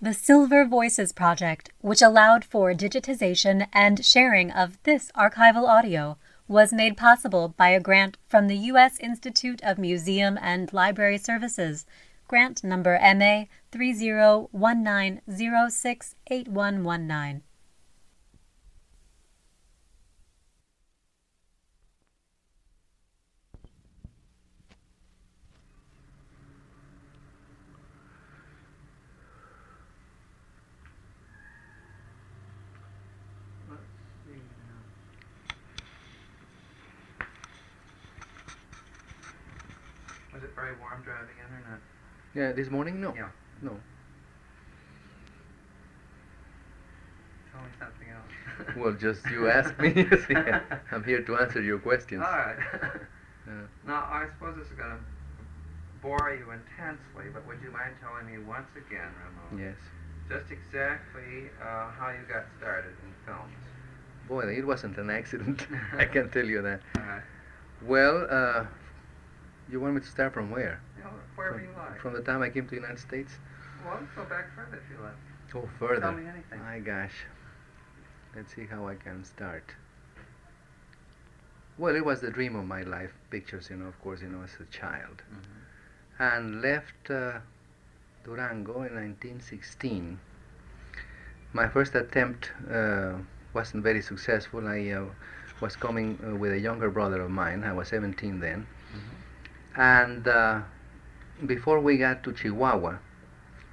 The Silver Voices Project, which allowed for digitization and sharing of this archival audio, was made possible by a grant from the U.S. Institute of Museum and Library Services, grant number MA 3019068119. Let's see now. Was it very warm driving in or not? Yeah, this morning? No. Yeah. No. Tell me something else. Well, just you ask me. See, I'm here to answer your questions. All right. Yeah. now, I suppose this is going to bore you intensely, but would you mind telling me once again, Ramon, Yes. just exactly uh, how you got started in films? Boy, it wasn't an accident. I can tell you that. All right. Well, uh, you want me to start from where? You wherever From, you like. from the time I came to the United States? well, let's go back further if you like. Oh, further. Tell me anything. My gosh. Let's see how I can start. Well, it was the dream of my life, pictures, you know, of course, you know, as a child. Mm-hmm. And left uh, Durango in 1916. My first attempt uh, wasn't very successful. I uh, was coming uh, with a younger brother of mine. I was 17 then. Mm-hmm. And uh, before we got to Chihuahua,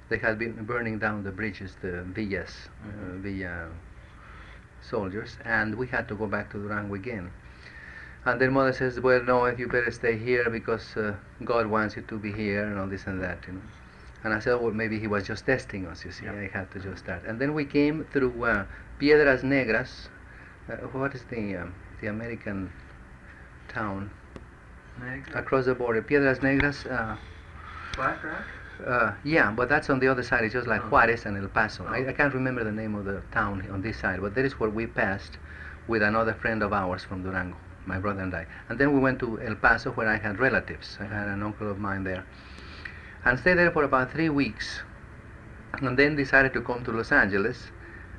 they had been burning down the bridges, the villas, uh, Mhm. villa soldiers, and we had to go back to Durango again. And then mother says, "Well, no, if you better stay here because uh, God wants you to be here and all this and that, you know." And I said, "Well, maybe He was just testing us. You see, Yeah. I had to just start." And then we came through uh, Piedras Negras. Uh, what is the um, the American town Next. across the border? Piedras Negras. Uh, uh, yeah, but that's on the other side. It's just like Oh. Juarez and El Paso. I, Oh. I can't remember the name of the town on this side, but that is where we passed with another friend of ours from Durango, my brother and I. And then we went to El Paso where I had relatives. I had an uncle of mine there. And stayed there for about three weeks. And then decided to come to Los Angeles.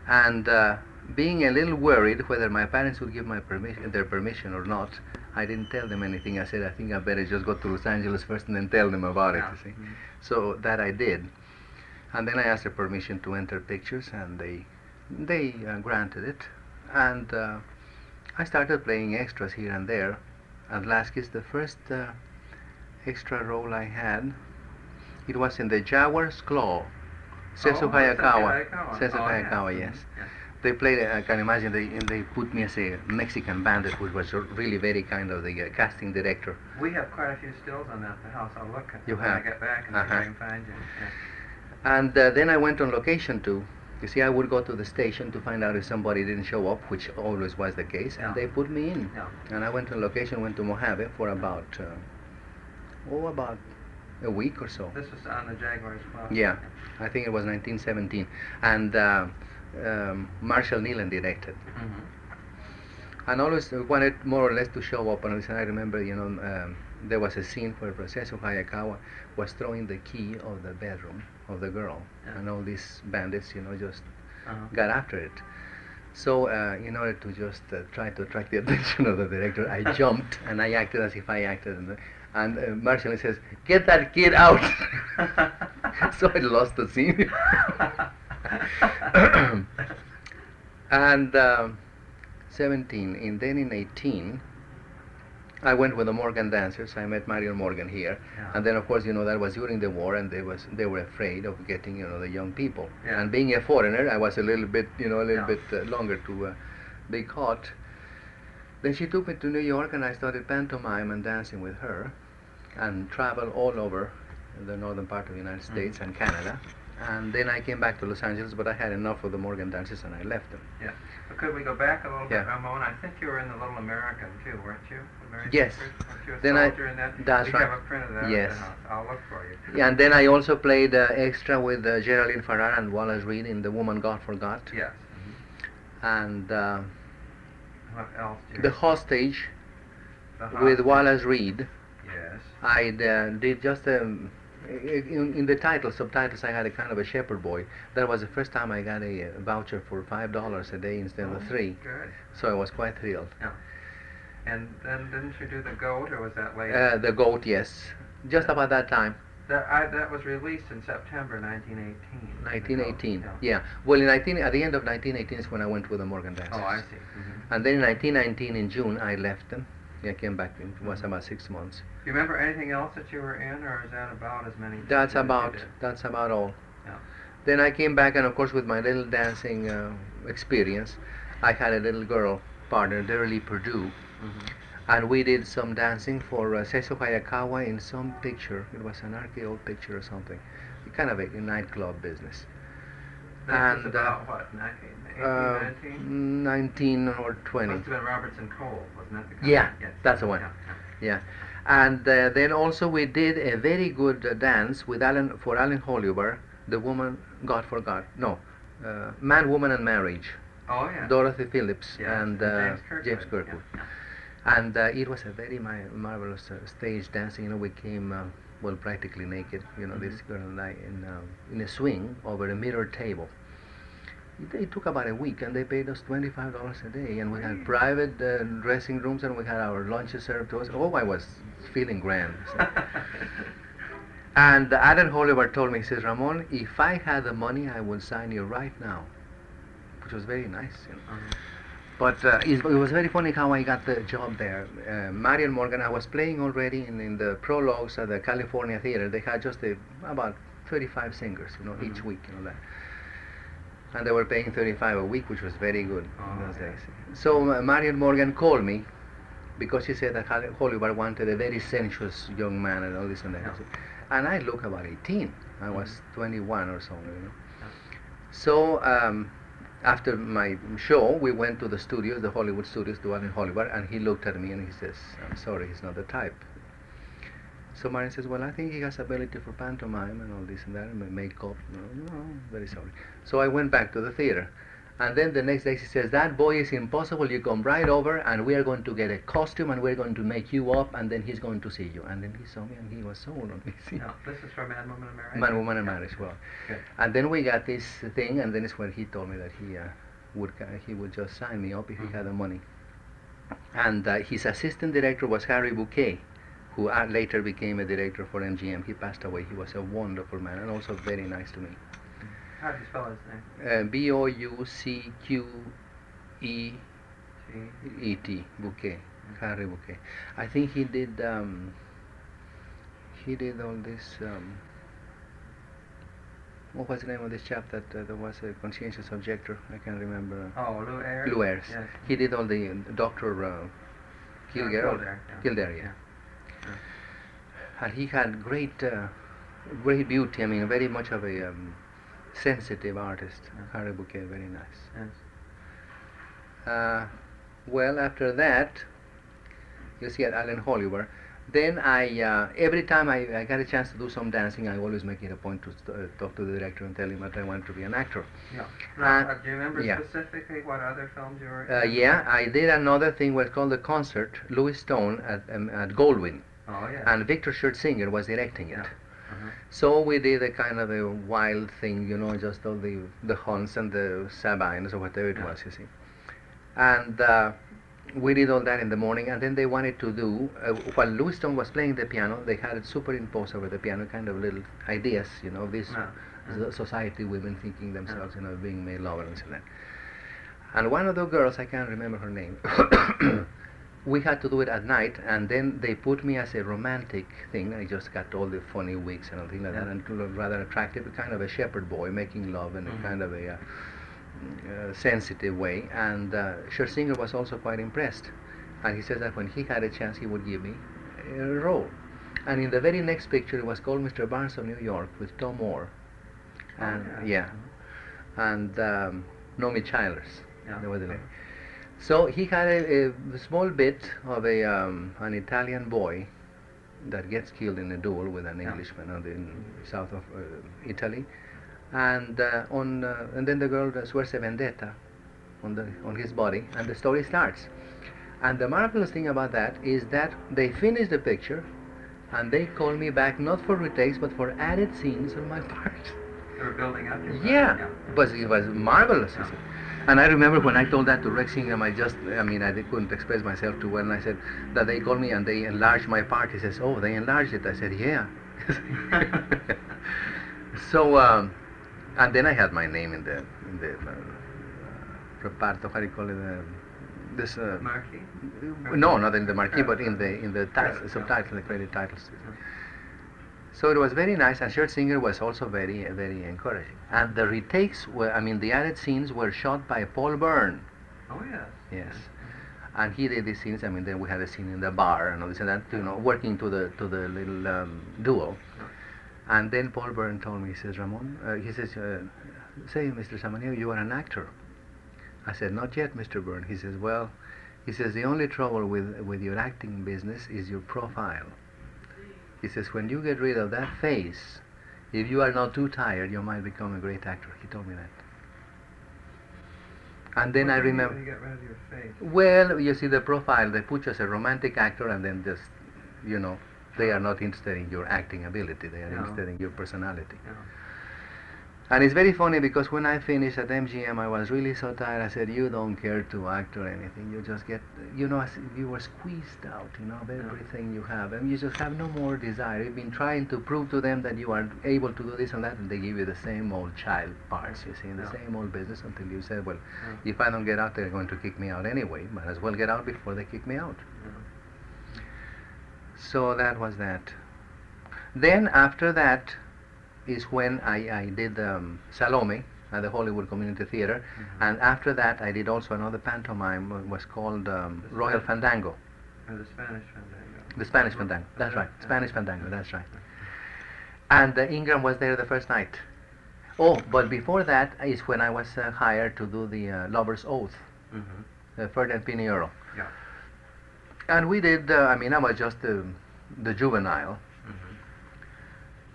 And uh, being a little worried whether my parents would give my permission, their permission or not, I didn't tell them anything. I said, I think I better just go to Los Angeles first and then tell them about it, Yeah. you see. Mhm. So that I did, and then I asked for permission to enter pictures, and they they uh, granted it, and uh, I started playing extras here and there. At Lasky's, the first uh, extra role I had, it was in the Jaguar's Claw, Sessue Oh, Hayakawa. Hayakawa. Sessue Oh, yeah. Hayakawa, Mhm. yes. Yeah. They played, I can imagine, they, they put me as a Mexican bandit, which was really very kind of the uh, casting director. We have quite a few stills on that at the house. I'll look at You when I get back and see if Uh-huh. I can find you. Yeah. And uh, then I went on location too. You see, I would go to the station to find out if somebody didn't show up, which always was the case, Yeah. and they put me in. Yeah. And I went on location, went to Mojave for about, uh, oh, about a week or so. This was on the Jaguar's Claw. Yeah, I think it was 1917. And uh, um, Marshall Neilan directed. hmm And always wanted more or less to show up. And I remember, you know, um, there was a scene where Proceso Hayakawa was throwing the key of the bedroom of the girl, Yeah. and all these bandits, you know, just Uh-huh. got after it. So, uh, in order to just uh, try to attract the attention of the director, I jumped and I acted as if I acted. And, and uh, Marshall says, "Get that kid out!" so I lost the scene. and um 17, and then in 18, I went with the Morgan dancers. I met Marion Morgan here, Yeah. and then of course you know that was during the war, and they was they were afraid of getting you know the young people. Yeah. And being a foreigner, I was a little bit you know a little Yeah. bit uh, longer to uh, be caught. Then she took me to New York, and I started pantomime and dancing with her, and traveled all over the northern part of the United Mm. States and Canada. And then I came back to Los Angeles, but I had enough of the Morgan dances, and I left them. Yeah. But could we go back a little bit, Ramon? I think you were in the Little American too, weren't you? American Yes. Weren't you a Then I- that? that's we right. have a print of that Yes. at the house. I'll look for you. Yeah, and then I also played uh, extra with uh, Geraldine Farrar and Wallace Reid in The Woman God Forgot. Yes. And uh, What else? The Hostage The with Wallace Reid. Yes. I uh, did just a, In, in the title, subtitles, I had a kind of a shepherd boy. That was the first time I got a, uh, voucher for five dollars a day instead Oh, of three. Good. So I was quite thrilled. And then didn't you do the goat, or was that later? Uh, the goat, yes, just about that time, that I, that was released in September 1918. the goat, 1918. yeah. Yeah. Well, in 19, at the end of 1918 is when I went with the Morgan dancers. Oh, I see. hmm And then in 1919, in June, I left them. I came back. It was about six months. Do you remember anything else that you were in, or is that about as many? That's pictures as you about that's about all. Yeah. Then I came back, and of course, with my little dancing uh, experience, I had a little girl partner, Derylee Purdue, Mhm. and we did some dancing for uh, Sessue Hayakawa in some picture. It was an RKO picture or something, kind of a, nightclub business. And, uh, about what? 19, 18, Uh, 19? 19 or 20. Must have been Robertson Cole, wasn't it? The guy? Yeah, that's the one. Yeah, Yeah, and uh, then also we did a very good uh, dance with Alan for Alan Holubar, the woman God forgot. No, uh, Man, Woman, and Marriage. Oh yeah. Dorothy Phillips Yes, and uh, James Kirkwood. James Kirkwood. Yeah, And uh, it was a very mi- marvelous uh, stage dancing. You know, we came uh, well practically naked. You know, this Mhm. girl and I in uh, in a swing over a mirror table. It, it took about a week, and they paid us twenty-five dollars a day, and we had private uh, dressing rooms, and we had our lunches served to us. Oh, I was feeling grand. so. And Alan Holubar told me, he says, Ramon, if I had the money, I would sign you right now, which was very nice. You know. Mhm. But uh, it, was very funny how I got the job there. Uh, Marion Morgan, I was playing already in, in the prologues at the California Theater. They had just a, about 35 singers, you know, each Mhm. week, you know that. And they were paying 35 a week, which was very good in Oh, those yeah. days. So uh, Marion Morgan called me because she said that Hollywood wanted a very sensuous young man and all this and that. Yeah. And I look about 18. I was 21 or so, you know. Yeah. So um, after my show, we went to the studios, the Hollywood studios, the one in Hollywood, and he looked at me and he says, "I'm sorry, he's not the type." So Marion says, "Well, I think he has ability for pantomime and all this and that, and ma- makeup." No, no, very sorry. So I went back to the theater, and then the next day she says, "That boy is impossible. You come right over, and we are going to get a costume, and we're going to make you up, and then he's going to see you." And then he saw me, and he was sold on me. No, this is for Man, Woman, and Marriage. Man, woman, and marriage. Well, Good. and then we got this thing, and then it's when he told me that he uh, would ca- he would just sign me up if he had the money. And uh, his assistant director was Harry Bucquet, who uh, later became a director for MGM. He passed away. He was a wonderful man and also very nice to me. How do you spell his name? Uh, B O U C Q E. E T Bucquet, Harry Bucquet. I think he did. Um, he did all this. Um, what was the name of this chap that uh, there was a conscientious objector? I can't remember. Oh, Lew Ayres. Lew Ayres. Yes. He did all the uh, Doctor uh, Kildare, yeah. Kildare, yeah. Yeah. And he had great, uh, great beauty. I mean, very much of a um, sensitive artist. Harry Bucquet, very nice. Yes. Uh, well, after that, you see at Alan Holubar. Then I, uh, every time I, I got a chance to do some dancing, I always make it a point to st- uh, talk to the director and tell him that I want to be an actor. Yeah. Uh, Now, uh, do you remember yeah. specifically what other films you were Uh, in? yeah, I did another thing was called the concert, Lewis Stone at, um, at Goldwyn, Oh, yeah. and Victor Schertzinger was directing it. Yeah. Uh-huh. So we did a kind of a wild thing, you know, just all the the Huns and the Sabines or whatever it was, you see. And uh, we did all that in the morning, and then they wanted to do uh, while Lewis Stone was playing the piano, they had it superimposed over the piano, kind of little ideas, you know, this society women thinking themselves, you know, being male lovers and so that. And one of the girls, I can't remember her name. we had to do it at night, and then they put me as a romantic thing. I just got all the funny wigs and everything like that, Yeah. and to look rather attractive, kind of a shepherd boy making love in Mhm. a kind of a uh, uh, sensitive way. And uh, Schertzinger was also quite impressed, and he says that when he had a chance, he would give me a role. And in the very next picture, it was called Mr. Barnes of New York with Tom Moore, Oh, and yeah. yeah, and um, Naomi Childers. Yeah. That was the okay. So he had a, a small bit of a um, an Italian boy that gets killed in a duel with an Englishman the in south of uh, Italy, and uh, on uh, and then the girl swears a vendetta on the on his body, and the story starts. And the marvelous thing about that is that they finish the picture, and they called me back not for retakes but for added scenes on my part. They were building up. your Yeah, but it was marvelous. Yeah. And I remember when I told that to Rex Ingram, I just, I mean, I couldn't express myself too well. And I said that they called me and they enlarged my part. He says, "Oh, they enlarged it." I said, "Yeah." so, um, and then I had my name in the in the uh, reparto. How do you call it? Uh, this. Uh, Marquee. no, not in the marquee, but in the in the Credit, subtitle, the credit titles. So it was very nice, and Schertzinger was also very, very encouraging. And the retakes were, I mean, the added scenes were shot by Paul Bern. Oh yes. Yes. And he did these scenes. I mean, then we had a scene in the bar and all this and that, you know, working to the to the little um, duo. And then Paul Bern told me, he says, Ramon, uh, he says, uh, say, Mr. Samaniego, you are an actor. I said, not yet, Mr. Bern. He says, well, he says, the only trouble with, with your acting business is your profile. He says, when you get rid of that face, if you are not too tired, you might become a great actor. He told me that. And then What I do you mean remember. You get rid of your face. Well, you see the profile, they put you as a romantic actor and then just, you know, they are not interested in your acting ability, they are No. interested in your personality. Yeah. And it's very funny because when I finished at MGM, I was really so tired. I said, "You don't care to act or anything. You just get, you know, you were squeezed out, you know, of everything you have, and you just have no more desire. You've been trying to prove to them that you are able to do this and that, and they give you the same old child parts, you see, in the Yeah. same old business until you say, well, Yeah. if I don't get out, they're going to kick me out anyway. Might as well get out before they kick me out. Yeah. So that was that. Then after that is when I, I did um, Salome at the Hollywood Community Theater, Mhm. and after that I did also another pantomime. It was called um, Royal Fandango, Or the Spanish Fandango. the Spanish Fandango. That's right, Spanish Fandango. That's right. And uh, Ingram was there the first night. Oh, but before that is when I was uh, hired to do the uh, Lover's Oath, Mm-hmm. uh, Ferdinand Pinney Earle. Yeah. And we did. Uh, I mean, I was just the the juvenile.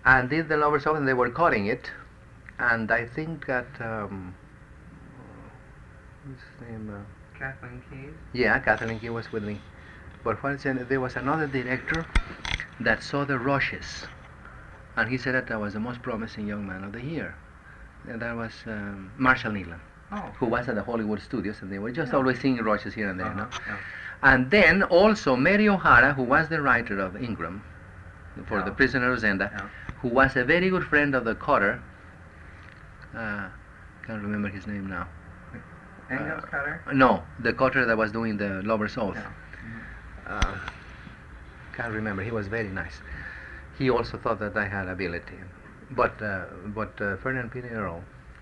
And did the Lover's Oath, and they were cutting it, and I think that um, what's his name? Uh, Kathleen Keys. yeah, Kathleen Key was with me, but in, there was another director that saw the rushes, and he said that I was the most promising young man of the year, and that was um, Marshall Neilan, Oh. who was at the Hollywood studios, and they were just Yeah. always singing rushes here and there, Uh-huh, no? yeah. And then also Mary O'Hara, who was the writer of Ingram for Yeah. The Prisoner of Zenda. Who was a very good friend of the Cotter. Uh, can't remember his name now. Ingram's Uh, Cutter. No, the Cotter that was doing the Lover's Oath. Yeah. Uh, can't remember. He was very nice. He also thought that I had ability, but uh, but uh, Ferdinand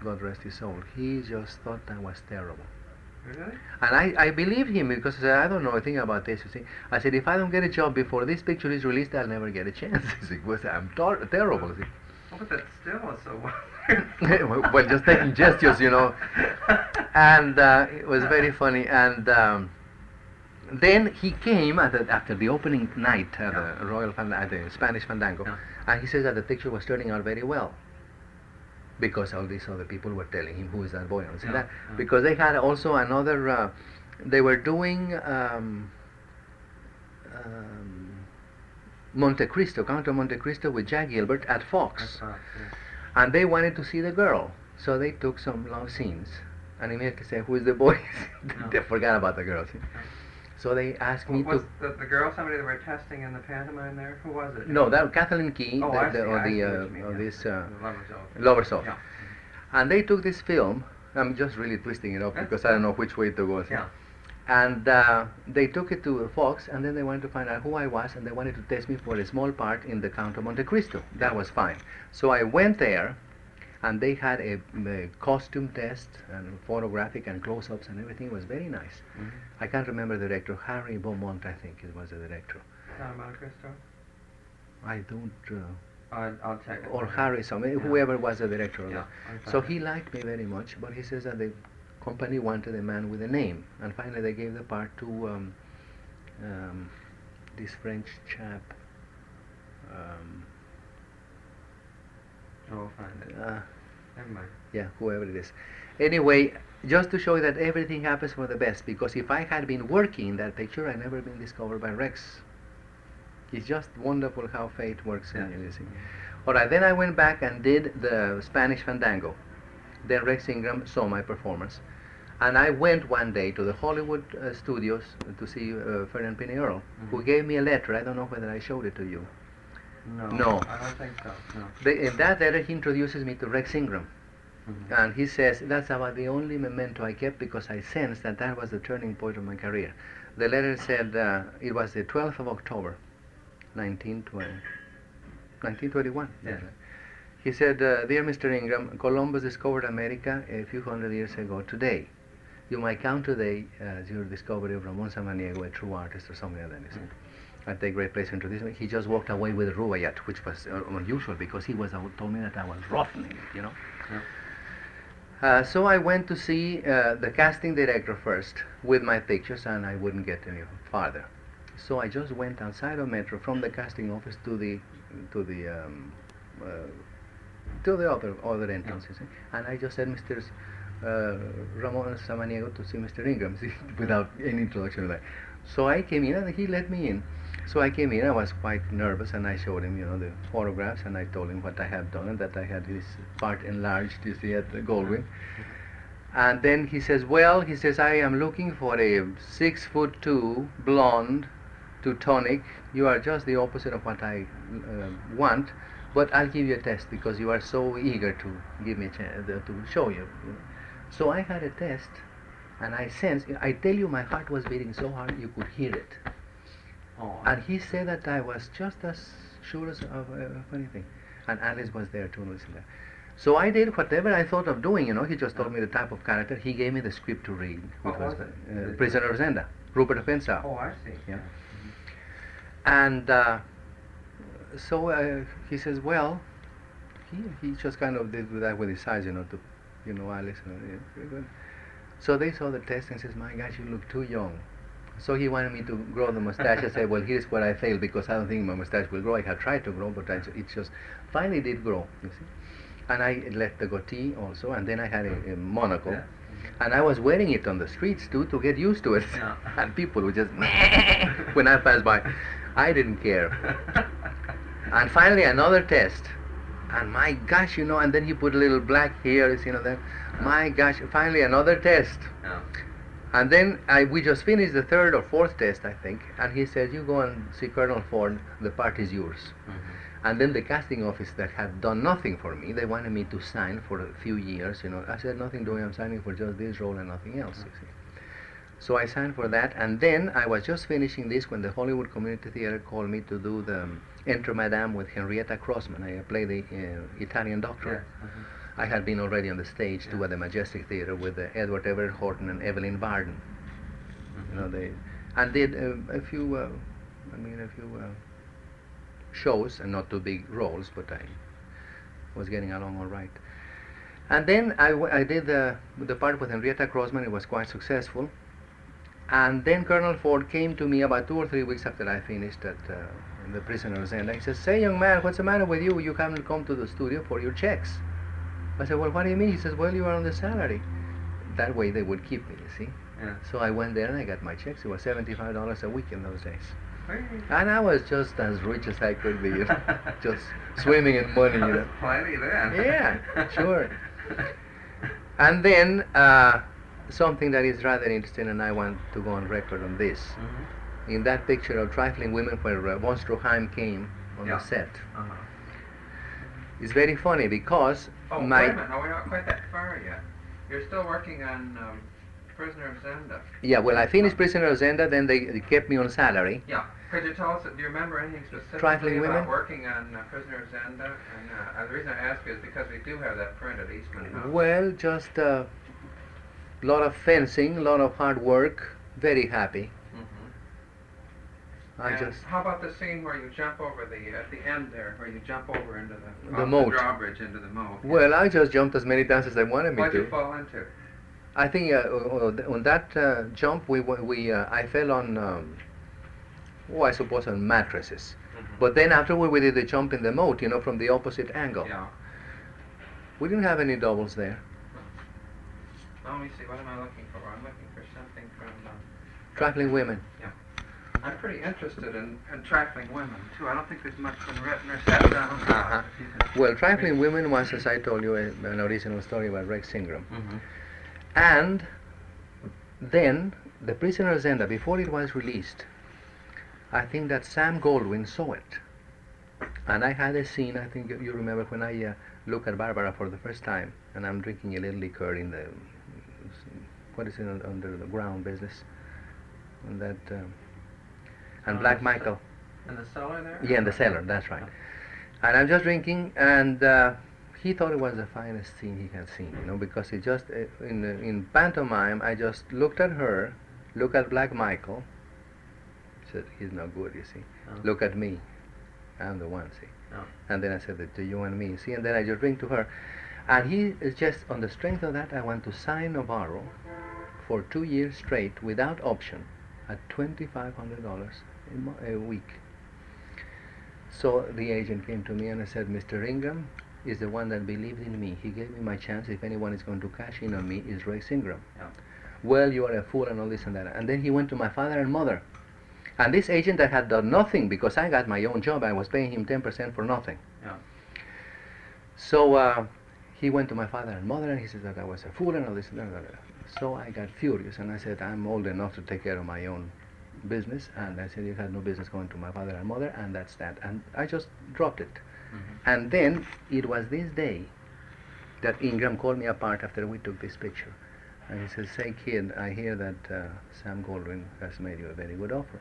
God rest his soul, he just thought I was terrible. Really? And I, I believe him because I said, I don't know a thing about this. You see, I said if I don't get a job before this picture is released, I'll never get a chance. Said, "Well, I'm tor- terrible. you see. Oh, but that still so well, well, just taking gestures, you know. And uh, it was very funny. And um, then he came at the, after the opening night at Yeah. the Royal Fan- at the Spanish Fandango, Yeah. and he says that the picture was turning out very well because all these other people were telling him who is that boy and see Yeah, that because they had also another. Uh, they were doing. Um, um, Monte Cristo, Count of Monte Cristo with Jack Gilbert at Fox That's right, yeah. and they wanted to see the girl, so they took some long scenes and immediately said, "Who is the boy?" they No. forgot about the girl. see. So they asked me Was to. the, the girl somebody they were testing in the pantomime there? Who was it? No, that Kathleen Key, Oh, the, the, see, or the uh, you mean, of yeah. this uh, Lover's. Lover's Yeah. and they took this film. I'm just really twisting it up That's because I don't know which way to go. Yeah. And uh, they took it to Fox, and then they wanted to find out who I was, and they wanted to test me for a small part in the Count of Monte Cristo. That was fine. So I went there, and they had a, a costume test and photographic and close-ups and everything. It was very nice. Mhm. I can't remember the director. Harry Beaumont, I think it was the director. Count of Monte Cristo? I don't. Uh, I'll, I'll check or for. Harry, some, Yeah. whoever was the director of Yeah. that. So he liked me very much, but he says that the company wanted a man with a name, and finally they gave the part to um, um, this French chap. Um, Oh, find it. uh, Never mind. yeah, whoever it is. Anyway, just to show you that everything happens for the best, because if I had been working in that picture, I'd never been discovered by Rex. It's just wonderful how fate works in Yeah. you see. All right, then I went back and did the Spanish Fandango. Then Rex Ingram saw my performance. And I went one day to the Hollywood uh, studios to see uh, Ferdinand Earle, who gave me a letter. I don't know whether I showed it to you. No. No. I don't think so. No. The, in that letter, he introduces me to Rex Ingram. Mhm. And he says, that's about the only memento I kept because I sensed that that was the turning point of my career. The letter said, uh, it was the 12th of October, 1920, 1921. Yeah. He said, uh, Dear Mr. Ingram, Columbus discovered America a few hundred years ago today. You might count today as your discovery of Ramon Samaniego, a true artist or something like that. I take great pleasure in introducing me. He just walked away with Rubaiyat, which was uh, unusual because he was uh, told me that I was roughening it, you know. Uh, so I went to see uh, the casting director first with my pictures, and I wouldn't get any farther. So I just went outside of Metro from the casting office to the to the um, uh, to the other other entrance, you see. and I just said, Mr. Uh, Ramon Samaniego to see Mr. Ingram, without any introduction. Like. So I came in, and he let me in. So I came in. I was quite nervous, and I showed him, you know, the photographs, and I told him what I had done, and that I had his part enlarged, you see, at the Goldwyn. And then he says, well, he says, I am looking for a six foot two, blonde, Teutonic. You are just the opposite of what I uh, want, but I'll give you a test because you are so eager to give me a chance to show you. So I had a test, and I sensed, I tell you, my heart was beating so hard you could hear it. Oh. And he said that I was just as sure as of, uh, of anything. And Alice was there too, listen there. So I did whatever I thought of doing, you know. He just told me the type of character. He gave me the script to read, which What was, was it? uh, Prisoner of Zenda, Rupert of Hentzau. Oh, I see. Yeah. And uh, so uh, he says, well, he, he just kind of did that with his eyes, you know, to, you know, Alice. You know, yeah. So they saw the test and says, my gosh, you look too young. So he wanted me to grow the mustache. I said, well, here's where I failed because I don't think my mustache will grow. I had tried to grow, but I, it just finally did grow, you see. And I left the goatee also, and then I had a, a monocle. Yeah. And I was wearing it on the streets too to get used to it. Yeah. and people would just when I passed by. I didn't care. And finally another test. And my gosh, you know, and then he put a little black hairs, you know, then my gosh, finally another test. Yeah. And then I, we just finished the third or fourth test, I think, and he said, you go and see Colonel Ford, the part is yours. Mhm. And then the casting office that had done nothing for me, they wanted me to sign for a few years, you know. I said, nothing doing, I'm signing for just this role and nothing else, you see. So I signed for that, and then I was just finishing this when the Hollywood Community Theater called me to do the um, Enter Madame with Henrietta Crosman. I played the uh, Italian doctor. Yes. mhm. I had been already on the stage too at the Majestic Theater with uh, Edward Everett Horton and Evelyn Varden. You know, they and did uh, a few, uh, I mean, a few uh, shows and not too big roles, but I was getting along all right. And then I, w- I did the, the part with Henrietta Crosman. It was quite successful. And then Colonel Ford came to me about two or three weeks after I finished at uh, in the Prisoner of Zenda. He says, "Say, young man, what's the matter with you? You haven't come to the studio for your checks." I said, "Well, what do you mean?" He says, "Well, you are on the salary." That way they would keep me. You see. Yeah. So I went there and I got my checks. It was seventy-five dollars a week in those days, and I was just as rich as I could be, you know, just swimming in money. You know. Plenty then. Yeah, sure. And then uh, something that is rather interesting, and I want to go on record on this. Mhm. In that picture of trifling women, where uh, von Stroheim came on Yeah. the set, Uh-huh. it's very funny because Oh, my wait a minute. No, we're not quite that far yet. You're still working on um, Prisoner of Zenda. yeah, well, I finished Prisoner of Zenda, then they, they kept me on salary. Yeah. Could you tell us, do you remember anything specifically Trifling about Women? working on uh, Prisoner of Zenda? And uh, the reason I ask is because we do have that print at Eastman House. Well, just a lot of fencing, a lot of hard work, very happy. I and just how about the scene where you jump over the at the end there, where you jump over into the, The off moat. drawbridge into the moat? well, I just jumped as many times as they wanted me What'd you to. fall into? I think uh, uh, on that uh, jump, we we uh, I fell on, um, oh, I suppose on mattresses. But then afterward, we did the jump in the moat, you know, from the opposite angle. Yeah. We didn't have any doubles there. Let me see. What am I looking for? I'm looking for something from. Uh, Trifling women. I'm pretty interested in, in trifling women too. I don't think there's much been written or said down. Uh-huh. Well, Trifling Women was, as I told you, a, an original story by Rex Ingram. Mm-hmm. And then, The Prisoner of Zenda, before it was released, I think that Sam Goldwyn saw it. And I had a scene, I think you, remember when I uh, look at Barbara for the first time, and I'm drinking a little liquor in the, what is it, under the ground business? And that, um, and Oh, Black Michael. In the cellar there? Yeah, in the cellar, that's right. And I'm just drinking, and uh, he thought it was the finest scene he had seen, you know, because he just, uh, in, uh, in pantomime, I just looked at her, looked at Black Michael, said, he's no good, you see. Oh. Look at me, I'm the one, see. Oh. And then I said that to you and me, see, and then I just drink to her. And he is just, on the strength of that, I want to sign Novarro for two years straight without option at $2,500 a, a week. So the agent came to me and I said, Mr. Ingram is the one that believed in me. He gave me my chance. If anyone is going to cash in on me, is Rex Ingram. Yeah. Well, you are a fool and all this and that. And then he went to my father and mother. And this agent that had done nothing because I got my own job, I was paying him 10% for nothing. Yeah. So uh, he went to my father and mother and he said that I was a fool and all this and and that. So I got furious and I said, I'm old enough to take care of my own business. And I said, you had no business going to my father and mother, and that's that. And I just dropped it. Mhm. And then it was this day that Ingram called me apart after we took this picture. And he says, say kid, I hear that uh, Sam Goldwyn has made you a very good offer.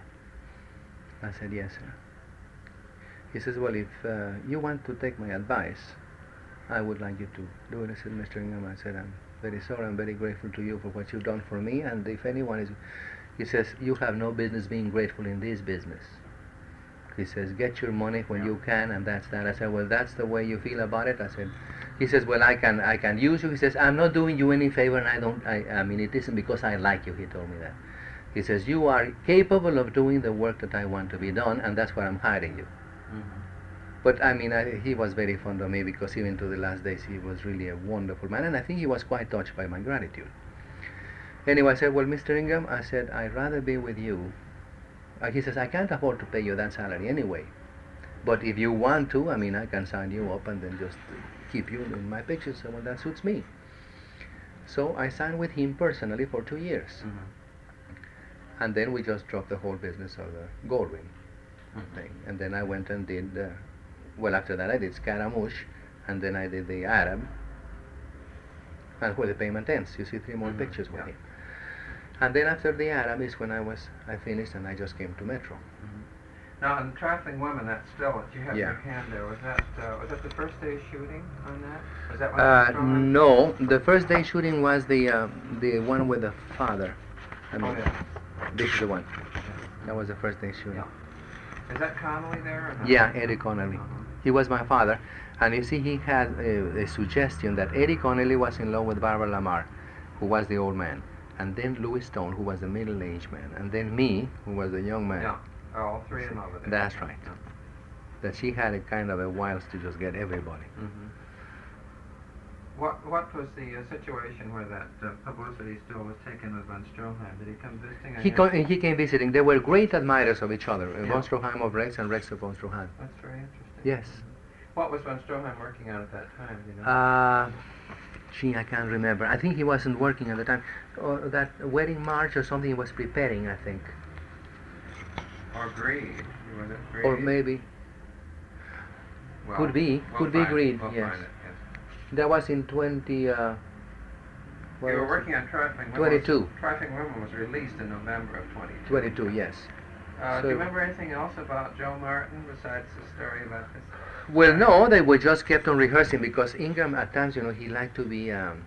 I said, yes, sir. He says, well, if uh, you want to take my advice, I would like you to do it. I said, Mr. Ingram, I said, I'm very sorry, I'm very grateful to you for what you've done for me. And if anyone is, he says, you have no business being grateful in this business. He says, get your money when Yeah. you can, and that's that. I said, well, that's the way you feel about it. I said, he says, well, I can, I can use you. He says, I'm not doing you any favor, and I don't, I, I mean, it isn't because I like you. He told me that. He says, you are capable of doing the work that I want to be done, and that's why I'm hiring you. Mhm. But I mean, I, he was very fond of me because even to the last days, he was really a wonderful man, and I think he was quite touched by my gratitude. Anyway, I said, well, Mr. Ingram, I said, I'd rather be with you. Uh, he says, I can't afford to pay you that salary anyway. But if you want to, I mean, I can sign you up and then just keep you in my pictures, so well, that suits me. So I signed with him personally for two years. Mhm. And then we just dropped the whole business of the Goldwyn Mhm. thing. And then I went and did, uh, well, after that I did Scaramouche, and then I did the Arab, and where the pavement ends. You see three more Mhm, pictures with yeah. him. And then after the Arab is when I was, I finished and I just came to Metro. Mhm. Now, in Trifling Women, that still you have Yeah. your hand there, was that, uh, was that the first day shooting on that? Was that Uh, no, the first day shooting was the uh, the one with the father. I mean, Oh, yeah. this is the one. That was the first day shooting. Yeah. Is that Connelly there? Yeah, Eddie Connelly. Uh-huh. He was my father, and you see, he had a, a suggestion that Eddie Connelly was in love with Barbara La Marr, who was the old man, and then Lewis Stone, who was a middle-aged man, and then me, who was a young man. Yeah, all three in love with it. That's right. That she had a kind of a wiles to just get everybody. Mm -hmm. What What was the uh, situation where that uh, publicity still was taken with von Stroheim? Did he come visiting? He, he came visiting. They were great admirers of each other. Uh, Yeah. Von Stroheim of Rex and Rex of Von Stroheim. That's very interesting. Yes. What was von Stroheim working on at that time? You know. Uh, gee, I can't remember. I think he wasn't working at the time. Or that wedding march or something he was preparing, I think. or Greed? Greed? Or maybe. Well, could be. we'll Could be Greed, We'll yes. it, yes. That was in 20. Uh, you were was it? working on Trifling Women. 22. Trifling Women was released in November of 22. 22, yes. Uh, do you remember anything else about Joe Martin besides the story about this? Well, no, they were just kept on rehearsing because Ingram, at times, you know, he liked to be. Um,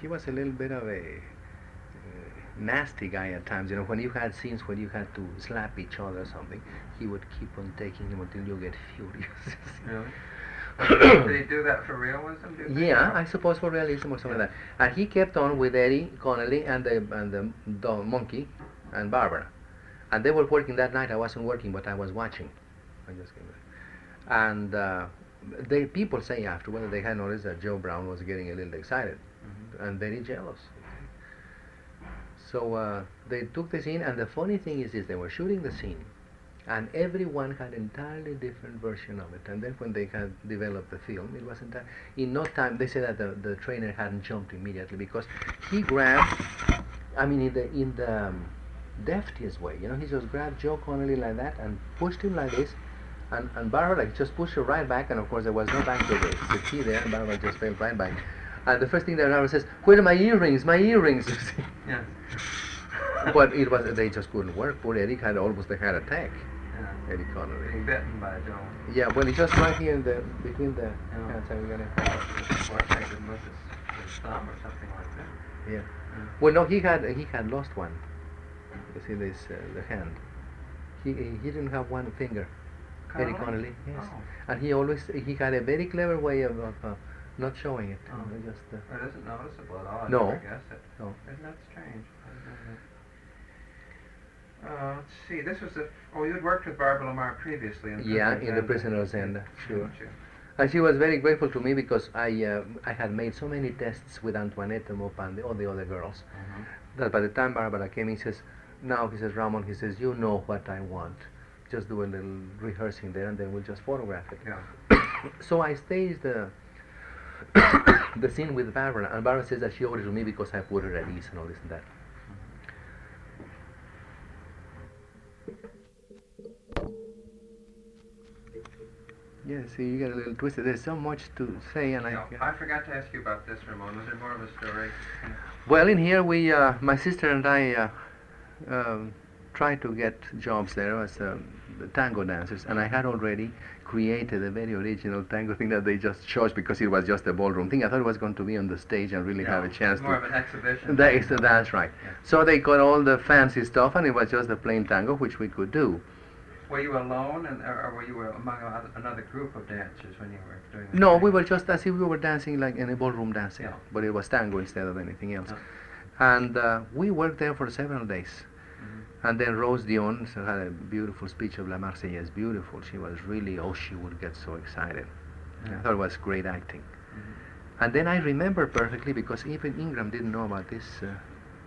he was a little bit of a uh, nasty guy at times. You know, when you had scenes where you had to slap each other or something, he would keep on taking them until you get furious. Really? Did he do that for realism? Do you? Yeah, I suppose for realism or something like that. And he kept on with Eddie Connelly and the and the dog, monkey and Barbara, and they were working that night. I wasn't working, but I was watching. I just came. And uh, they people say afterward they had noticed that Joe Brown was getting a little excited Mhm. and very jealous. So uh, they took the scene, and the funny thing is, is they were shooting the scene, and everyone had entirely different version of it. And then when they had developed the film, it wasn't in no time. They said that the, the trainer hadn't jumped immediately because he grabbed. I mean, in the in the um, deftiest way, you know, he just grabbed Joe Connelly like that and pushed him like this. And, and Barbara like just pushed her right back, and of course there was no back to the, the key there, and Barbara just fell right back. And the first thing that Barbara says, "Where are my earrings? My earrings!" Yes. but it was they just couldn't work. Poor Eddie had almost a heart attack. Yeah. Eddie Connelly. Being bitten by Joe. Yeah, well, it's just right here in the between the Yeah. hands. I'm gonna. Or maybe it was his, his thumb or something like that. Yeah. Well, no, he had he had lost one. You see this uh, the hand. He he didn't have one finger. Eddie Connelly. Yes. Oh. And he always he had a very clever way of, of uh, not showing it. you Oh. know, just uh, It isn't noticeable at all. I No. guessed it. No. Isn't that strange? I didn't know that. Uh, let's see. This was the. Oh, you'd worked with Barbara La Marr previously. In yeah, in the Prisoner of Zenda, sure. And she was very grateful to me because I uh, I had made so many tests with Antoinette and Mop and the, all the other girls Mhm. that by the time Barbara came, he says, now he says Ramon, he says you know what I want, just do a little rehearsing there and then we'll just photograph it. Yeah. So I staged the the scene with Barbara, and Barbara says that she owed it to me because I put her at ease and all this and that. Yeah, see, you get a little twisted. There's so much to say, and No, I. I forgot to ask you about this, Ramon. Was there more of a story? Well, in here we, uh, my sister and I, uh, um, tried to get jobs there as uh, the tango dancers, and I had already created a very original tango thing that they just chose because it was just a ballroom thing. I thought it was going to be on the stage and really have a chance More to. of an exhibition. That is, that's right. Yeah. So they got all the fancy stuff, and it was just a plain tango, which we could do. Were you alone, and or, were you among another group of dancers when you were doing this? No, thing? we were just as if we were dancing like in a ballroom dancing, Yeah. but it was tango instead of anything else. Yeah. And uh, we worked there for several days. And then Rose Dione had a beautiful speech of La Marseillaise, beautiful. She was really, oh, she would get so excited. I thought it was great acting. Mhm. And then I remember perfectly because even Ingram didn't know about this uh,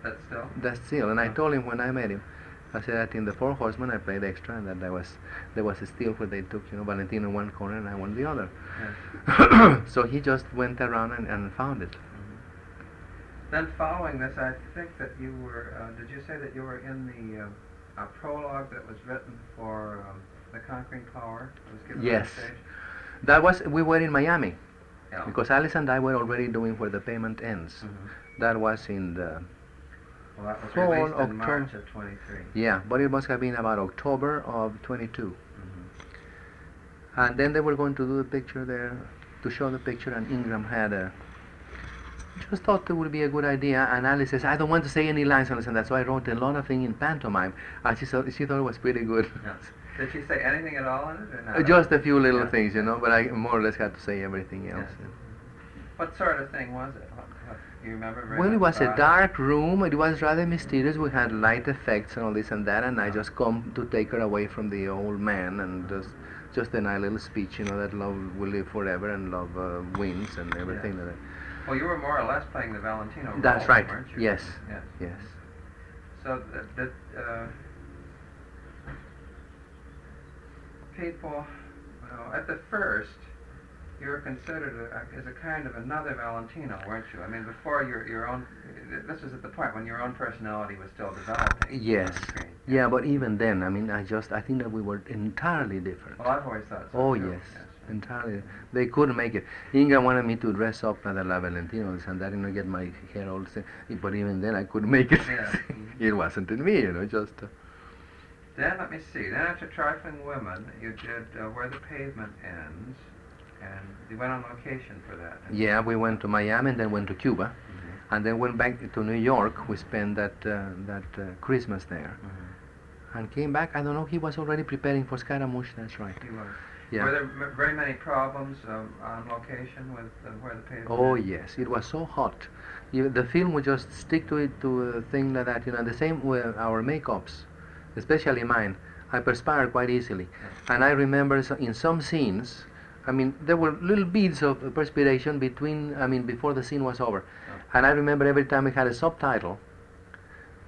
That still. that still. And I told him when I met him, I said that in the Four Horsemen I played extra, and that there was there was a still where they took you know Valentino one corner and I won the other. So he just went around and, and found it. Then following this, I think that you were, uh, did you say that you were in the uh, a prologue that was written for um, The Conquering Power? Was given Yes. That was we were in Miami Yeah. because Alice and I were already doing where the pavement ends. Mhm. That was in the Well, that was Fall, released in October. March of 23. yeah, but it must have been about October of 22. Mhm. And then they were going to do the picture there to show the picture, and Ingram had a just thought it would be a good idea. And Alice says, I don't want to say any lines on this and that, so I wrote a lot of things in pantomime. And she thought she thought it was pretty good. Yeah. Did she say anything at all in it, or not? Uh, Just a few little Yeah. things, you know, but I more or less had to say everything else. Yes. What sort of thing was it? What, what, do you remember Well, it was a dark room. It was rather mysterious. We had light effects and all this and that, and I just come to take her away from the old man and just just a nice little speech, you know, that love will live forever and love uh, wins and everything like that. Well, you were more or less playing the Valentino role, That's right. weren't you? Yes. Yes. Yes. So that, that uh, people, well, at the first, you were considered a, as a kind of another Valentino, weren't you? I mean, before your your own, this was at the point when your own personality was still developing. Yes. Yeah, but even then, I mean, I just I think that we were entirely different. Well, I've always thought so. Oh too, yes, entirely. They couldn't make it. Inga wanted me to dress up like a La Valentino and that, you know, get my hair all. sa- But even then, I couldn't make it. Yeah. it wasn't in me, you know, just. Uh, Then let me see. Then after Trifling Women, you did uh, Where the Pavement Ends, and you went on location for that. yeah, we went to Miami and then went to Cuba, Mhm. and then went back to New York. We spent that uh, that uh, Christmas there, Mhm. and came back. I don't know. He was already preparing for Scaramouche. That's right. You were. Yeah. Were there very many problems um, on location with uh, Where the Pavement Oh yes, it was so hot. You, the film would just stick to it to a thing like that, you know. The same with our makeups, especially mine. I perspire quite easily, and I remember so in some scenes. I mean, there were little beads of perspiration between. I mean, before the scene was over, and I remember every time we had a subtitle,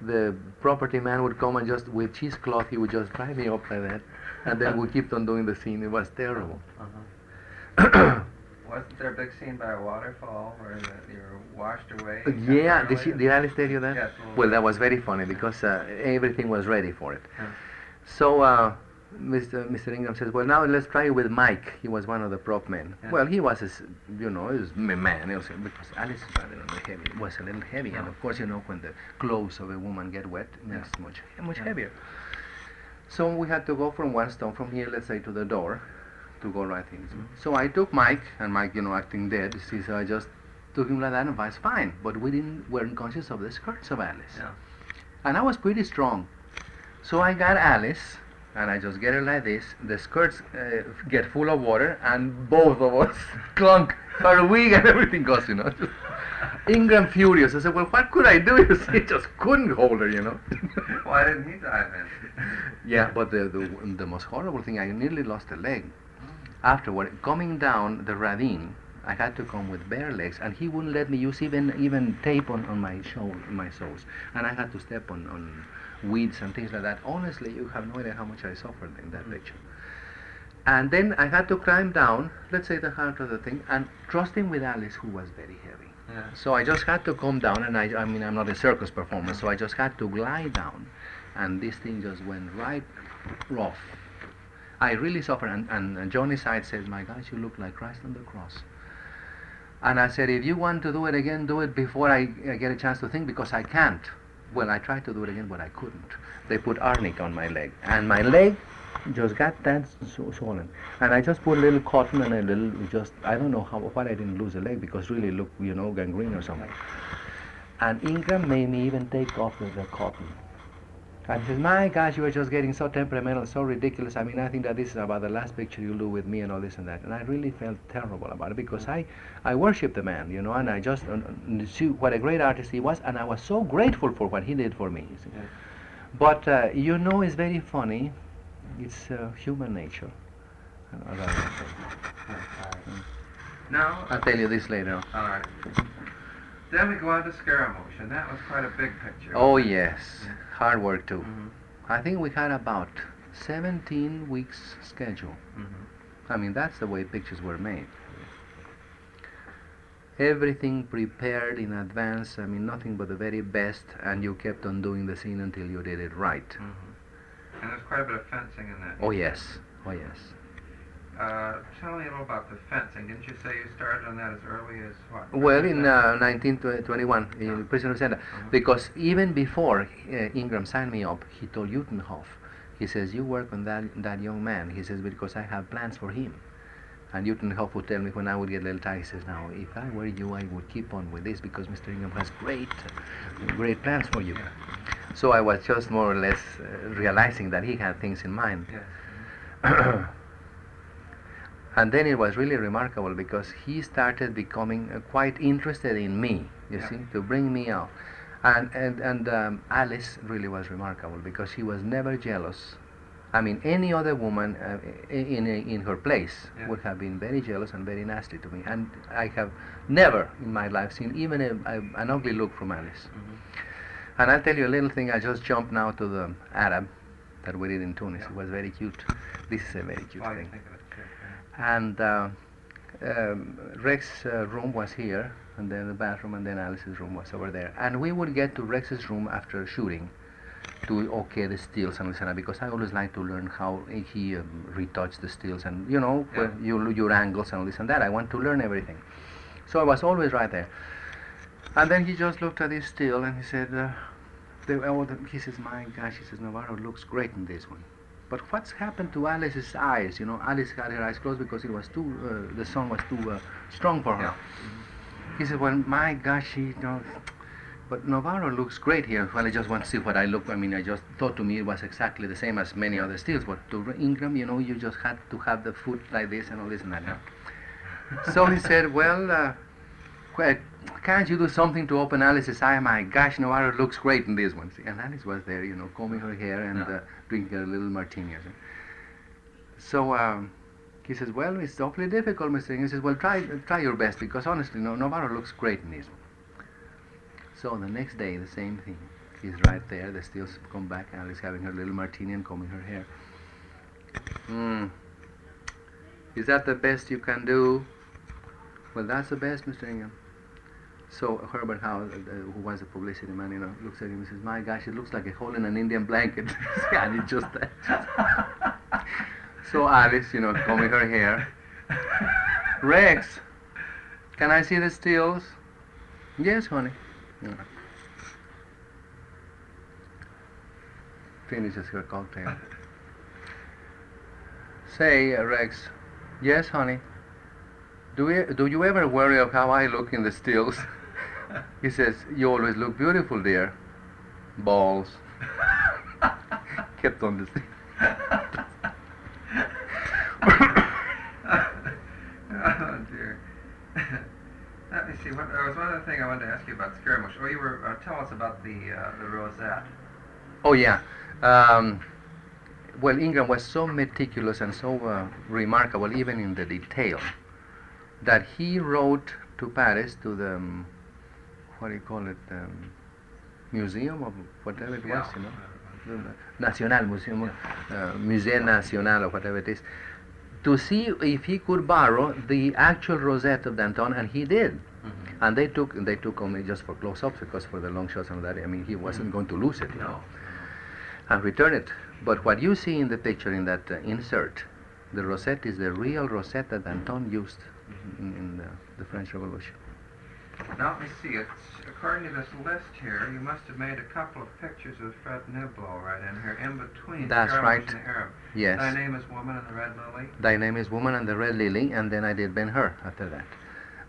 the property man would come and just with cheesecloth he would just dry me up like that, and then we kept on doing the scene. It was terrible. Uh-huh. Wasn't there a big scene by a waterfall where the, you were washed away? Yeah, did, she, did Alice tell you that? Yes, little Well, that was very funny because uh, everything was ready for it. Yeah. So uh, Mr. Mr. Ingram says, "Well, now let's try it with Mike. He was one of the prop men. Yeah. Well, he was, a you know, he was a man. Also, because Alice rather heavy. Was a little heavy, and of course, you know, when the clothes of a woman get wet, it makes much much Yeah. heavier. So we had to go from one stone from here, let's say, to the door, to go right in. Mhm. So I took Mike, and Mike, you know, acting dead. you See, so I just took him like that, and was fine. But we didn't weren't conscious of the skirts of Alice Yeah. and I was pretty strong. So I got Alice, and I just get her like this. The skirts uh, get full of water, and both of us clunk. Her wig and everything goes, you know. Just Ingram furious. I said, well, what could I do? You see, just couldn't hold her, you know. Why didn't he dive in? yeah, but the, the the most horrible thing, I nearly lost a leg. Afterward, coming down the ravine, I had to come with bare legs, and he wouldn't let me use even even tape on, on my show, my soles, and I had to step on, on weeds and things like that. Honestly, you have no idea how much I suffered in that picture. And then I had to climb down, let's say the heart of the thing, and trusting with Alice, who was very heavy. So I just had to come down, and I, I mean, I'm not a circus performer, so I just had to glide down, and this thing just went right rough. I really suffered, and, and, and Johnny Seitz says, "My gosh, you look like Christ on the cross." And I said, "If you want to do it again, do it before I, I get a chance to think, because I can't." Well, I tried to do it again, but I couldn't. They put arnica on my leg, and my leg just got that so swollen. And I just put a little cotton and a little, just I don't know how why I didn't lose a leg because really look, you know, gangrene or something. And Ingram made me even take off the, the cotton. And he says, my gosh, you were just getting so temperamental, so ridiculous. I mean, I think that this is about the last picture you'll do with me and all this and that. And I really felt terrible about it because I, I worship the man, you know, and I just uh, see what a great artist he was. And I was so grateful for what he did for me. Yeah. But, uh, you know, it's very funny. It's uh, human nature. Uh, I don't. Now, I'll tell you this later all right. Then we go on to Scaramouche, and that was quite a big picture. Oh, yes. Hard work, too. Mhm. I think we had about 17 weeks schedule. Mhm. I mean, that's the way pictures were made. Everything prepared in advance, I mean, nothing but the very best, and you kept on doing the scene until you did it right. Mhm. And there's quite a bit of fencing in that. Oh, yes. Oh, yes. Uh, tell me a little about the fencing. Didn't you say you started on that as early as what? Well, in uh, 1921, in prison Center, Uh-huh. because even before uh, Ingram signed me up, he told Uyttenhove, he says, you work on that, that young man. He says, because I have plans for him. And Uyttenhove would tell me when I would get a little tired, he says, now, if I were you, I would keep on with this because Mr. Ingram has great, great plans for you. Yeah. So I was just more or less uh, realizing that he had things in mind. Yes. and then it was really remarkable because he started becoming uh, quite interested in me, you Yeah. see, to bring me out. And, and, and um, Alice really was remarkable because she was never jealous. I mean, any other woman uh, in, in, in her place Yeah. would have been very jealous and very nasty to me. And I have never in my life seen even a, a, an ugly look from Alice. Mhm. And I'll tell you a little thing. I just jumped now to the Arab that we did in Tunis. Yeah. It was very cute. This is a very cute Well, thing. think of it, too, yeah. And uh, um, Rex's uh, room was here, and then the bathroom, and then Alice's room was over there. And we would get to Rex's room after shooting to okay the stills and this and because I always like to learn how he um, retouched the stills and you know Yeah. where you, your angles and all this and that. I want to learn everything. So I was always right there. And then he just looked at his still and he said, uh, the, oh, the, he says, my gosh, he says, Novarro looks great in this one. But what's happened to Alice's eyes? You know, Alice had her eyes closed because it was too, uh, the sun was too uh, strong for her. Yeah. He said, well, my gosh, he, you know, but Novarro looks great here. Well, I just want to see what I look. I mean, I just thought to me it was exactly the same as many other steels. But to Ingram, you know, you just had to have the foot like this and all this and that. so he said, well, uh, well, can't you do something to open Alice's eye? My gosh, Novarro looks great in this one. See, And Alice was there, you know, combing her hair and Yeah. uh, drinking a little martini. or something. So um, he says, well, it's awfully difficult, Mr. Ingram. He says, well, try, try your best because honestly, no, Novarro looks great in this one. So the next day, the same thing. He's right there. They still come back. Alice having her little martini and combing her hair. Mm. Is that the best you can do? Well, that's the best, Mr. Ingram. So Herbert Howe, uh, who was the publicity man, you know, looks at him and says, "My gosh, it looks like a hole in an Indian blanket." and it's just that. so Alice, you know, combing her hair. Rex, can I see the stills? Yes, honey. You know. Finishes her cocktail. Say, uh, Rex. Yes, honey. Do you, do you ever worry of how I look in the stills? he says, You always look beautiful, dear. Balls. Kept on the thing. oh dear. Let me see. What, there was one other thing I wanted to ask you about Scaramouche. Oh, you were uh, tell us about the uh, the rosette. Oh, yeah. Um, well, Ingram was so meticulous and so uh, remarkable, even in the detail, that he wrote to Paris, to the, um, what do you call it, um, museum of whatever it was, you know, National Museum, uh, Musée National or whatever it is, to see if he could borrow the actual Rosette of Danton, and he did. Mm-hmm. And they took they took only just for close-ups because for the long shots and that, I mean, he wasn't going to lose it, you know, and return it. But what you see in the picture in that uh, insert, the rosette is the real rosette that Danton used in, in the, the French Revolution. Now let me see. It's according to this list here. You must have made a couple of pictures with Fred Niblo right in here, in between. That's right. And the Arab. Yes. Thy name is Woman and the Red Lily. Thy name is Woman and the Red Lily, and then I did Ben Hur after that.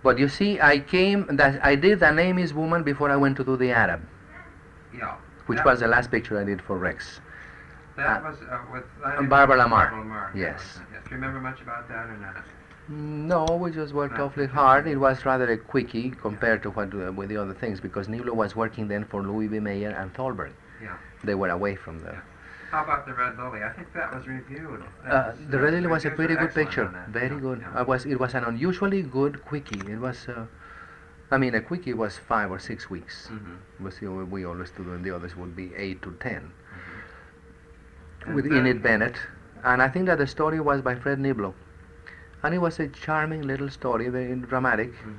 But you see, I came that I did the name is Woman before I went to do the Arab, Yeah. which was the last picture I did for Rex. That uh, was uh, with Barbara La Marr. Barbara La Marr. Yes. Yes. Do you remember much about that or not? No, we just worked awfully hard. It was rather a quickie compared to what uh, with the other things because Niblo was working then for Louis B. Mayer and Thalberg. Yeah. They were away from the. Yeah. How about the Red Lily? I think that was reviewed. That Uh, was, the Red Lily was a pretty good picture. Very Yeah, good. yeah. Uh, was it was an unusually good quickie. It was. Uh, I mean, a quickie was five or six weeks. Mhm. Was the, we always do, and the others would be eight to ten. And With Enid Bennett, and I think that the story was by Fred Niblo, and it was a charming little story, very dramatic. Mhm.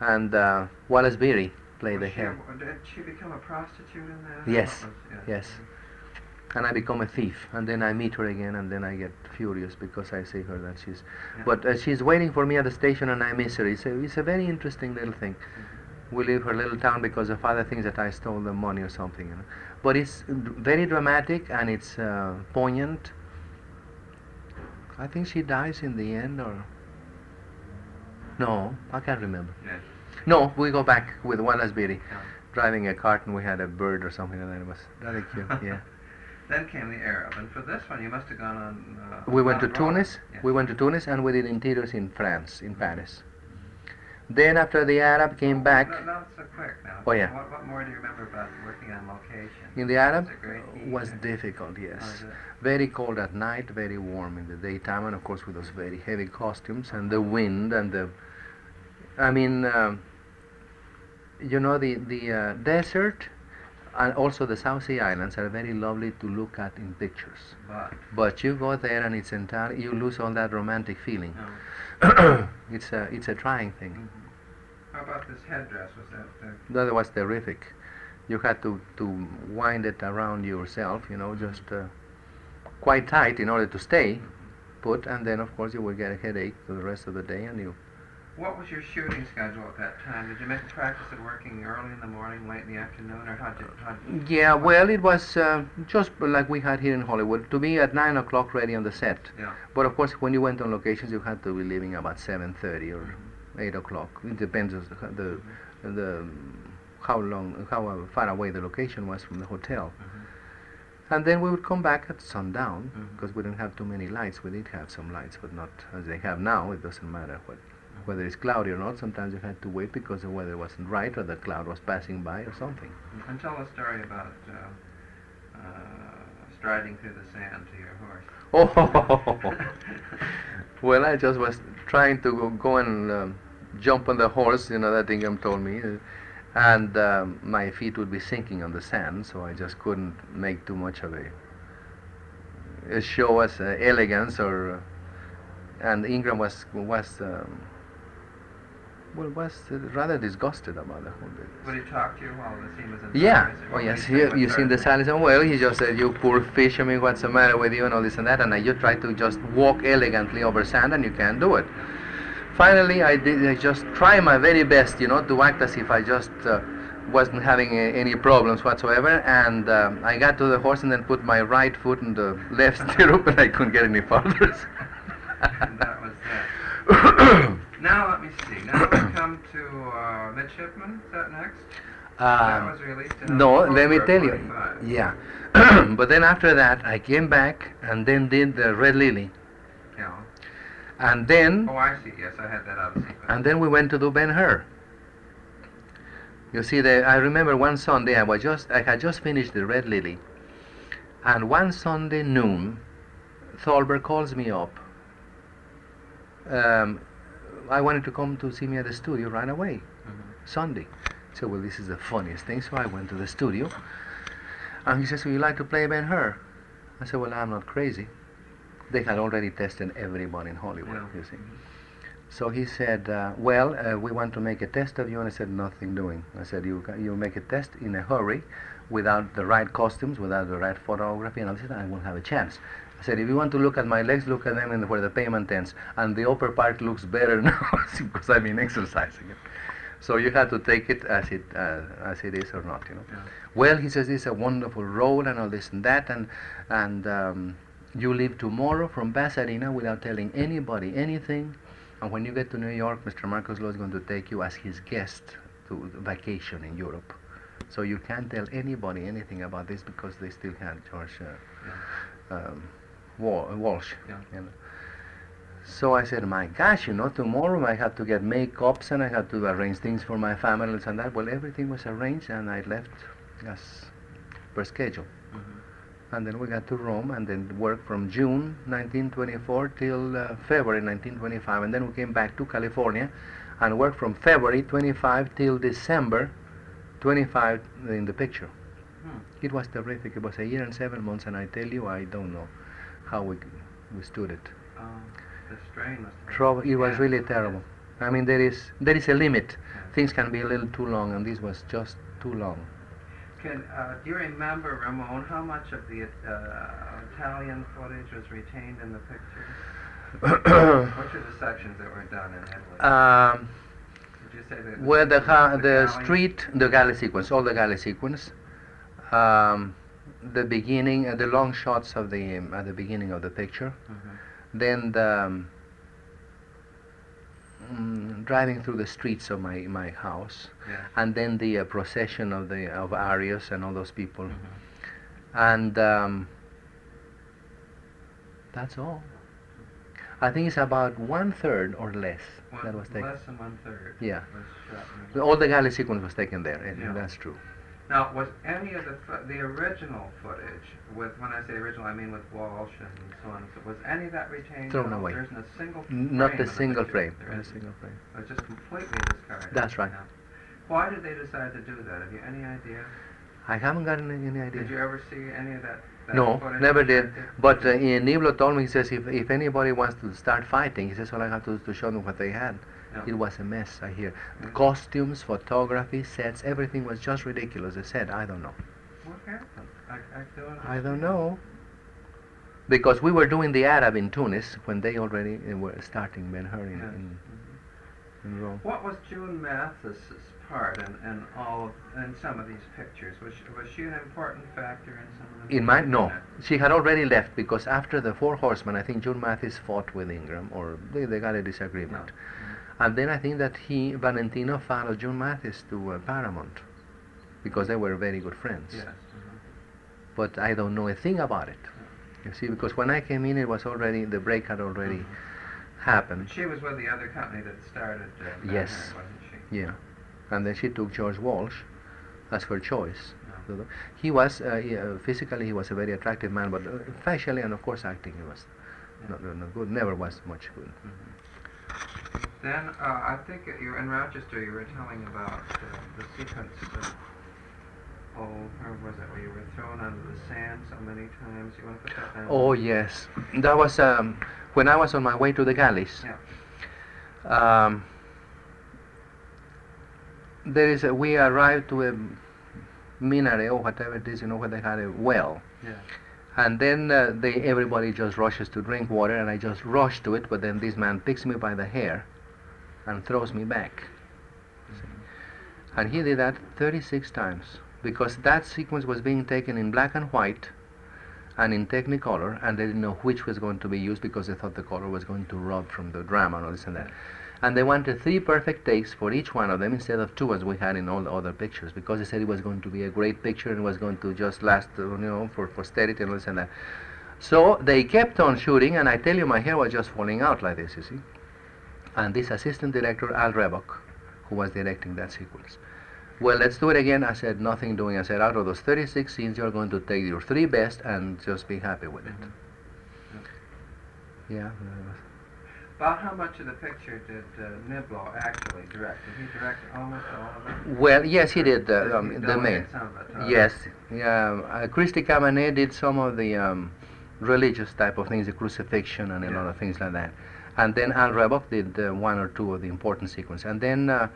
And uh, Wallace Beery played Was the hero. Did she become a prostitute in that? Yes, was- yes. and I become a thief, and then I meet her again, and then I get furious because I see her that she's, Yeah. but uh, she's waiting for me at the station, and I miss her. It's a, it's a very interesting little thing. Mm-hmm. We leave her little town because the father thinks that I stole the money or something, you know. But it's d- very dramatic and it's uh, poignant. I think she dies in the end, or no, I can't remember. Yes. No, we go back with one Beery Yeah. driving a cart, and we had a bird or something like that. It was rather cute. Yeah. Then came the Arab, and for this one you must have gone on. Uh, We went to Tunis. Yeah. We went to Tunis and we did interiors in France, in Paris. Then after the Arab came back Not, not so quick now. Oh, yeah. What, what more do you remember about working on location? in the Arab Was it great heat was difficult. Yes, is very cold at night, very warm in the daytime, and of course with those very heavy costumes and the wind and the. I mean, um, you know the the uh, desert and also the South Sea Islands are very lovely to look at in pictures. But But you go there and it's entire you lose all that romantic feeling. no. it's a it's a trying thing. Mhm. How about this headdress? Was that uh, That was terrific. You had to, to wind it around yourself, you know, just uh, quite tight in order to stay put, and then of course you will get a headache for the rest of the day, and you. What was your shooting schedule at that time? Did you make practice of working early in the morning, late in the afternoon, or you? How'd Yeah, well, it was uh, just like we had here in Hollywood. To be at nine o'clock ready on the set, yeah. but of course when you went on locations, you had to be leaving about seven thirty or eight o'clock. It depends on the the, the how long how far away the location was from the hotel. And then we would come back at sundown Mhm. because we didn't have too many lights. We did have some lights, but not as they have now. It doesn't matter what, whether it's cloudy or not. Sometimes you had to wait because the weather wasn't right or the cloud was passing by or something. And tell a story about uh, uh, striding through the sand to your horse. Oh, well, I just was trying to go, go and um, jump on the horse. You know that Ingram told me, uh, and um, my feet would be sinking on the sand, so I just couldn't make too much of a, a show as uh, elegance or. Uh, and Ingram was was um, well was uh, rather disgusted about the whole business. Would he talk to you while the scene was in Yeah. Oh yes. he You, seen the? And well, he just said, "You poor fish. I mean, what's the matter with you?" and all this and that. And I just tried to just walk elegantly over sand, and you can't do it. Finally, I did. I just try my very best, you know, to act as if I just uh, wasn't having a, any problems whatsoever. And um I got to the horse and then put my right foot in the left stirrup, and I couldn't get any farther. and that was that. Now let me see. Now we come to uh, Midshipman. Is that next? that Um, was released in No, let me tell you. Yeah. but then after that, I came back and then did the Red Lily. Yeah. And then, Oh, I see. Yes, I had that out of sequence. and then we went to do Ben Hur. You see, the, I remember one Sunday I was just, I had just finished the Red Lily, and one Sunday noon, Thalberg calls me up. Um, I wanted to come to see me at the studio right away. Mhm. Sunday. So, well, this is the funniest thing. So I went to the studio, and he says, "Would you like to play Ben Hur?" I said, "Well, I'm not crazy." They had already tested everyone in Hollywood, Yeah. you see. So he said, uh, "Well, uh, we want to make a test of you," and I said, "Nothing doing." I said, "You you make a test in a hurry, without the right costumes, without the right photography, and I said, I won't have a chance." I said, "If you want to look at my legs, look at them in where the pavement ends, and the upper part looks better now because I've been exercising it." So you have to take it as it uh, as it is or not, you know. Yeah. Well, he says it's a wonderful role and all this and that, and and um, you leave tomorrow from Pasadena without telling anybody anything, and when you get to New York, Mr. Marcus Loew is going to take you as his guest to vacation in Europe. So you can't tell anybody anything about this because they still had George uh, um, Wa- Walsh. Yeah. You know. So I said, my gosh, you know, tomorrow I had to get makeups and I had to arrange things for my family and that. Well, everything was arranged and I left as per schedule. Mhm. And then we got to Rome and then worked from June 1924 till uh, February 1925. And then we came back to California and worked from February 25 till December 25 in the picture. Hmm. It was terrific. It was a year and seven months, and I tell you, I don't know how we, we stood it. Um, the strain been Trouble. It was intense. really terrible. I mean, there is there is a limit. Yeah. Things can be a little too long, and this was just too long. Can, uh, do you remember, Ramon, how much of the uh, Italian footage was retained in the picture? Which are the sections that were done in Italy? um, Did you say that? where the ha- the galley? street, the galley sequence, all the galley sequence, um, the beginning, uh, the long shots of the um, at the beginning of the picture, Mhm. then the um, mm, driving through the streets of my my house, Yes. and then the uh, procession of the of Arrius and all those people, Mhm. and um, that's all. I think it's about one third or less One- that was taken. Less than one third. Yeah. Was shot in All the galley sequence was taken there, Yeah. that's true. Now, was any of the the original footage with when I say original, I mean with Walsh and so on. So was any of that retained? Thrown away. There isn't a single. N- Not frame a single frame. Not a single frame. It was just completely discarded. That's right. Yeah. Why did they decide to do that? Have you any idea? I haven't gotten any idea. Did you ever see any of that? that No, never did. But uh, Niblo told me, he says, if, if anybody wants to start fighting, he says, all I have to do is to show them what they had. It was a mess, I hear. Yeah. Costumes, photography, sets, everything was just ridiculous. I said, I don't know. What happened? I, I don't. I don't know. Because we were doing the Arab in Tunis when they already uh, were starting Ben Hur in, Yeah. in, Mhm. in Rome. What was June Mathis's part in, in all of, in some of these pictures? Was she, was she an important factor in some of them? In my no, she had already left because after the Four Horsemen, I think June Mathis fought with Ingram, or they, they got a disagreement. No. And then I think that he, Valentino, followed June Mathis to uh, Paramount because they were very good friends. Yes. mhm. But I don't know a thing about it. You see, because when I came in, it was already the break had already Mhm. happened. She was with the other company that started. Uh, Yes. Wasn't she? Yeah, and then she took George Walsh as her choice. No. He was uh, he, uh, physically he was a very attractive man, but uh, facially and of course acting he was Yeah. not, not good. Never was much good. Mhm. Then uh, I think you're in Rochester you were telling about uh, the sequence of oh where was it where you were thrown onto the sand so many times. You want to put that down? Oh yes, that was um, when I was on my way to the galleys. Yeah. Um, there is a, we arrived to a minaret or whatever it is, you know, where they had a well. Yeah. And then uh, they everybody just rushes to drink water, and I just rush to it. But then this man picks me by the hair and throws me back. And he did that 36 times because that sequence was being taken in black and white and in Technicolor, and they didn't know which was going to be used because they thought the color was going to rub from the drama and all this and that. And they wanted three perfect takes for each one of them instead of two as we had in all the other pictures because they said it was going to be a great picture and was going to just last, you know, for posterity and all this and that. So they kept on shooting, and I tell you, my hair was just falling out like this, you see. And this assistant director, Al Raboch, who was directing that sequence. Well, let's do it again. I said, nothing doing. I said, out of those 36 scenes, you're going to take your three best and just be happy with it. Yeah. that was- About how much of the picture did uh, Niblo actually direct? Did he direct almost all of it? Well, yes, he did Did uh, um, he the main. Some of it. Yes, yeah. Uh, Christy Cabanne did some of the um, religious type of things, the crucifixion and a lot of things like that. And then Al Raboch did uh, one or two of the important sequences. And then uh,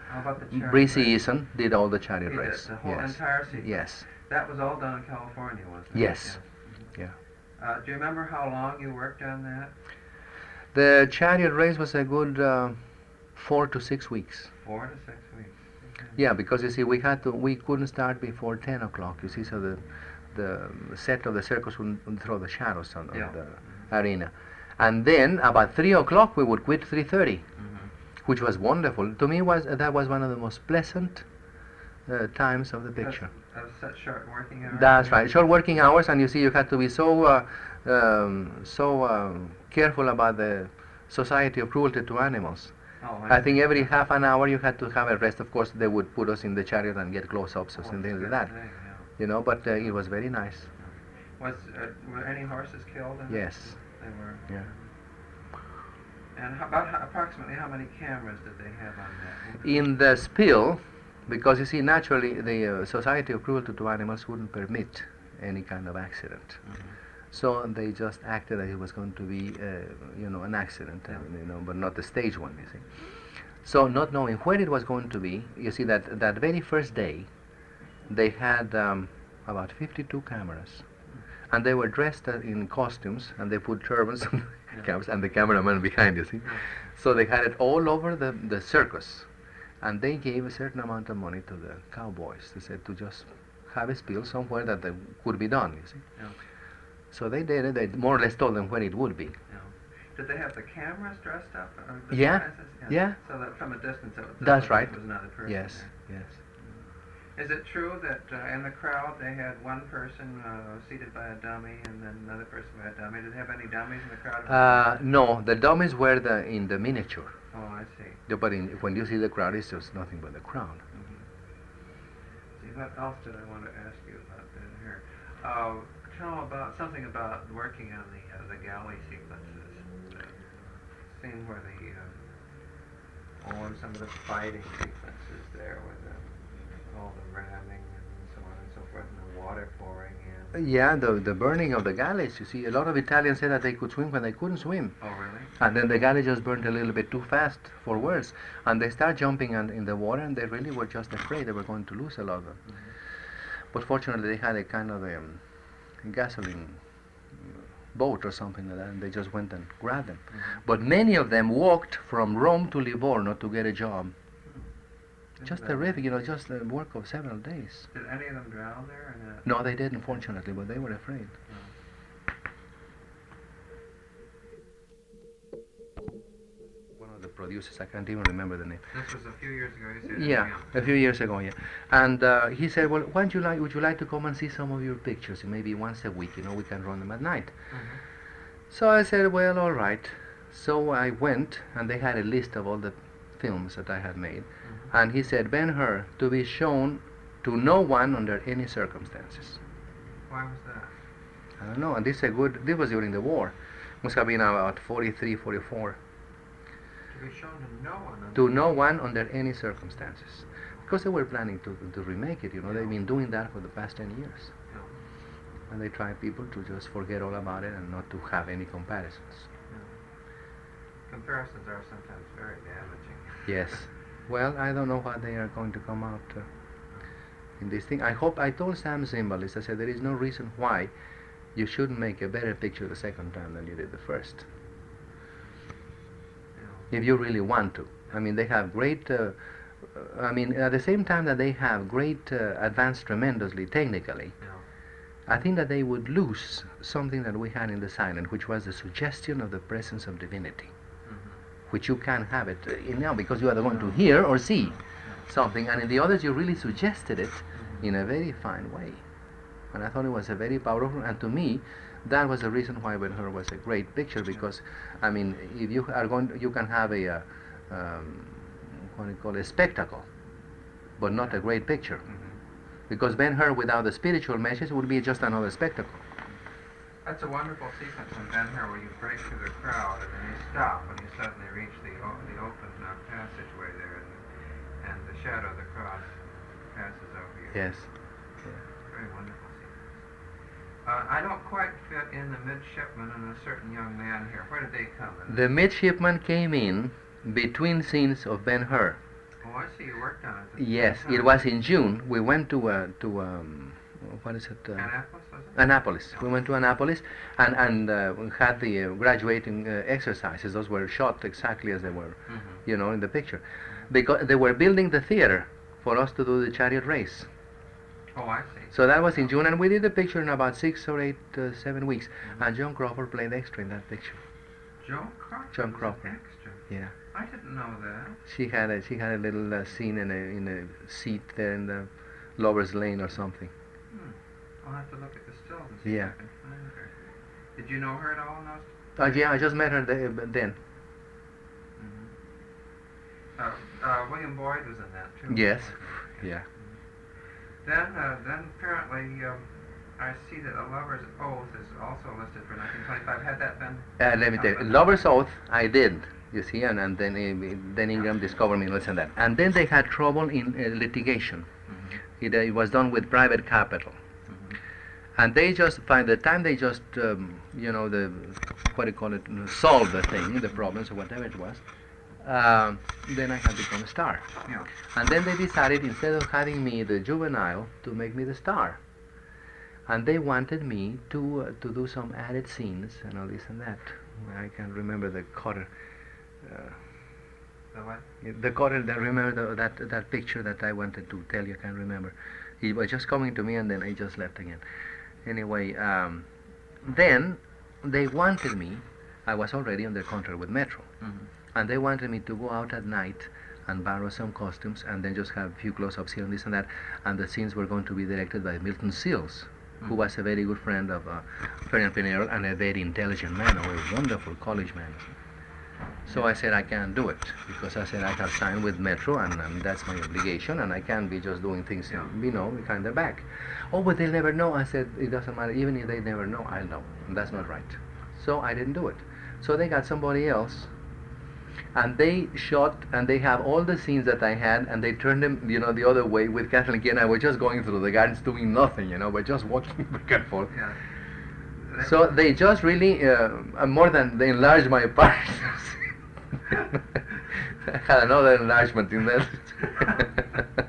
the Breezy race? Eason did all the chariot He race. the whole yes. entire sequence. Yes. That was all done in California, wasn't it? Yes. Mhm. Uh, do you remember how long you worked on that? The chariot race was a good uh, four to six weeks. Four to six weeks. Okay. Yeah, because you see, we had to, we couldn't start before ten o'clock. You see, so the the set of the circus wouldn't, wouldn't throw the shadows on, on Yeah. the arena, and then about three o'clock we would quit three thirty, Mhm. which was wonderful. To me, was that was one of the most pleasant uh, times of the picture. That was such short working hours. That's right. Short working hours, and you see, you had to be so uh, um, so um, careful about the Society of Cruelty to Animals. Oh, I think every half an hour you had to have a rest. Of course, they would put us in the chariot and get close-ups or Oh, something that's like that. thing, yeah. You know, but uh, it was very nice. Was uh, were any horses killed? Yes. They were. Yeah. And how, about how, approximately how many cameras did they have on that? In the spill, because you see, naturally, the uh, Society of Cruelty to Animals wouldn't permit any kind of accident. Mhm. So they just acted that it was going to be, uh, you know, an accident, Yeah. uh, you know, but not the stage one, you see. So not knowing where it was going to be, you see that that very first day, they had um, about 52 cameras, and they were dressed uh, in costumes, and they put turbans Yeah. cameras, and the cameraman behind, you see. So they had it all over the, the circus, and they gave a certain amount of money to the cowboys. They said to just have a spill somewhere that they could be done, you see. Yeah. So they did it. They more or less told them when it would be. Yeah. Did they have the cameras dressed up? The Yeah, yeah. So that from a distance, it was, That's right. it was another person. Yes, yes. Is it true that uh, in the crowd they had one person uh, seated by a dummy and then another person by a dummy? Did they have any dummies in the crowd? Uh, no, the dummies were the in the miniature. oh, I see. The- But in, when you see the crowd, it's just nothing but the crowd. Mhm. See, what else did I want to ask you about that here? Uh, tell about something about working on the uh, the galley sequences. The scene where the uh, oh, and some of the fighting sequences there with ramming and so on and so forth, and the water pouring in. Yeah, the the burning of the galleys. You see, a lot of Italians said that they could swim when they couldn't swim, Oh, really? and then the galley just burned a little bit too fast for words, and they start jumping on, in the water, and they really were just afraid they were going to lose a lot of them. But fortunately, they had a kind of um, gasoline boat or something like that, and they just went and grabbed them. Mhm. But many of them walked from Rome to Livorno to get a job. Isn't Just that- terrific, you know, just a work of several days. Did any of them drown there? Or? No, they didn't, fortunately, but they were afraid. One of the producers, I can't even remember the name. This was a few years ago. Yeah, a few years ago, yeah. And uh, he said, well, why don't you like, would you like to come and see some of your pictures? Maybe once a week, you know, we can run them at night. Mhm. So I said, well, all right. So I went, and they had a list of all the films that I had made. And he said, Ben Hur, to be shown to no one under any circumstances. Why was that? I don't know. And this is a good, this was during the war. Must have been about 43, 44. To be shown to no one. To no one under any circumstances. Because they were planning to, to remake it, you know, they've been doing that for the past 10 years. Yeah. And they try people to just forget all about it and not to have any comparisons. Comparisons are sometimes very damaging. Yes. Well, I don't know what they are going to come out uh, in this thing. I hope I told Sam Zimbalist, I said there is no reason why you shouldn't make a better picture the second time than you did the first. If you really want to. I mean, they have great. Uh, I mean, at the same time that they have great uh, advanced tremendously technically. I think that they would lose something that we had in the silent, which was the suggestion of the presence of divinity. Which you can have it in now because you are the one to hear or see something, and in the others you really suggested it in a very fine way. And I thought it was a very powerful, and to me, that was the reason why Ben Hur was a great picture because, I mean, if you are going, you can have a, uh, um, what do you call it, a spectacle, but not a great picture. Mhm. Because Ben Hur without the spiritual message would be just another spectacle. That's a wonderful sequence in Ben Hur where you break through the crowd and then you stop when you suddenly reach the, the open uh, passageway there and, and the shadow of the cross passes over you. Yes. Very wonderful sequence. Uh, I don't quite fit in the midshipman and a certain young man here. Where did they come in? The midshipman came in between scenes of Ben Hur. oh, I see you worked on it. Yes, it was in June. We went to uh, to um, what is it? Uh, Annapolis. Annapolis. We went to Annapolis and and uh, we had the uh, graduating uh, exercises. Those were shot exactly as they were, Mhm. you know, in the picture, because they were building the theater for us to do the chariot race. Oh, I see. So that was in June, and we did the picture in about six or eight, uh, seven weeks. And John Crawford played extra in that picture. Joan Crawford. John Crawford. Extra. Yeah, I didn't know that. she had a she had a little uh, scene in a in a seat there in the lovers' lane or something. I'll have to look at the stills and see Yeah. if I can find her. Did you know her at all in those? Uh, yeah, I just met her the, then. Mm-hmm. Uh, uh, William Boyd was in that too. Yes. Yeah. Then, uh, then apparently, um, I see that A Lover's Oath is also listed for 1925. Had that been? Uh, let me tell you, Lover's Oath, I did, you see, and, and then uh, then Ingram discovered me and and that. And then they had trouble in uh, litigation. Mm-hmm. It, uh, it was done with private capital. And they just, by the time they just, um, you know, the, what do you call it, solve the thing, the problems or whatever it was, um, then I had become a star. Yeah. And then they decided, instead of having me the juvenile, to make me the star. And they wanted me to uh, to do some added scenes and all this and that. I can remember the cutter. Uh, The what? the cutter that remember the, that that picture that I wanted to tell you. I can remember. He was just coming to me and then he just left again. Anyway, um, then they wanted me. I was already under contract with Metro Mm-hmm. and they wanted me to go out at night and borrow some costumes and then just have a few close-ups here and this and that and the scenes were going to be directed by Milton Seals who was a very good friend of uh, Ferdinand Pinney Earle and a very intelligent man, a wonderful college man. So I said I can't do it because I said I have signed with Metro and, and that's my obligation and I can't be just doing things, Yeah. you know, behind their back. Oh, but they'll never know. I said it doesn't matter. Even if they never know, I'll know. And that's not right. So I didn't do it. So they got somebody else and they shot and they have all the scenes that I had and they turned them you know the other way with Kathleen Key and I was just going through the gardens doing nothing you know we're just walking back and forth Yeah. So they just really uh, uh, more than they enlarged my parts I had another enlargement in that.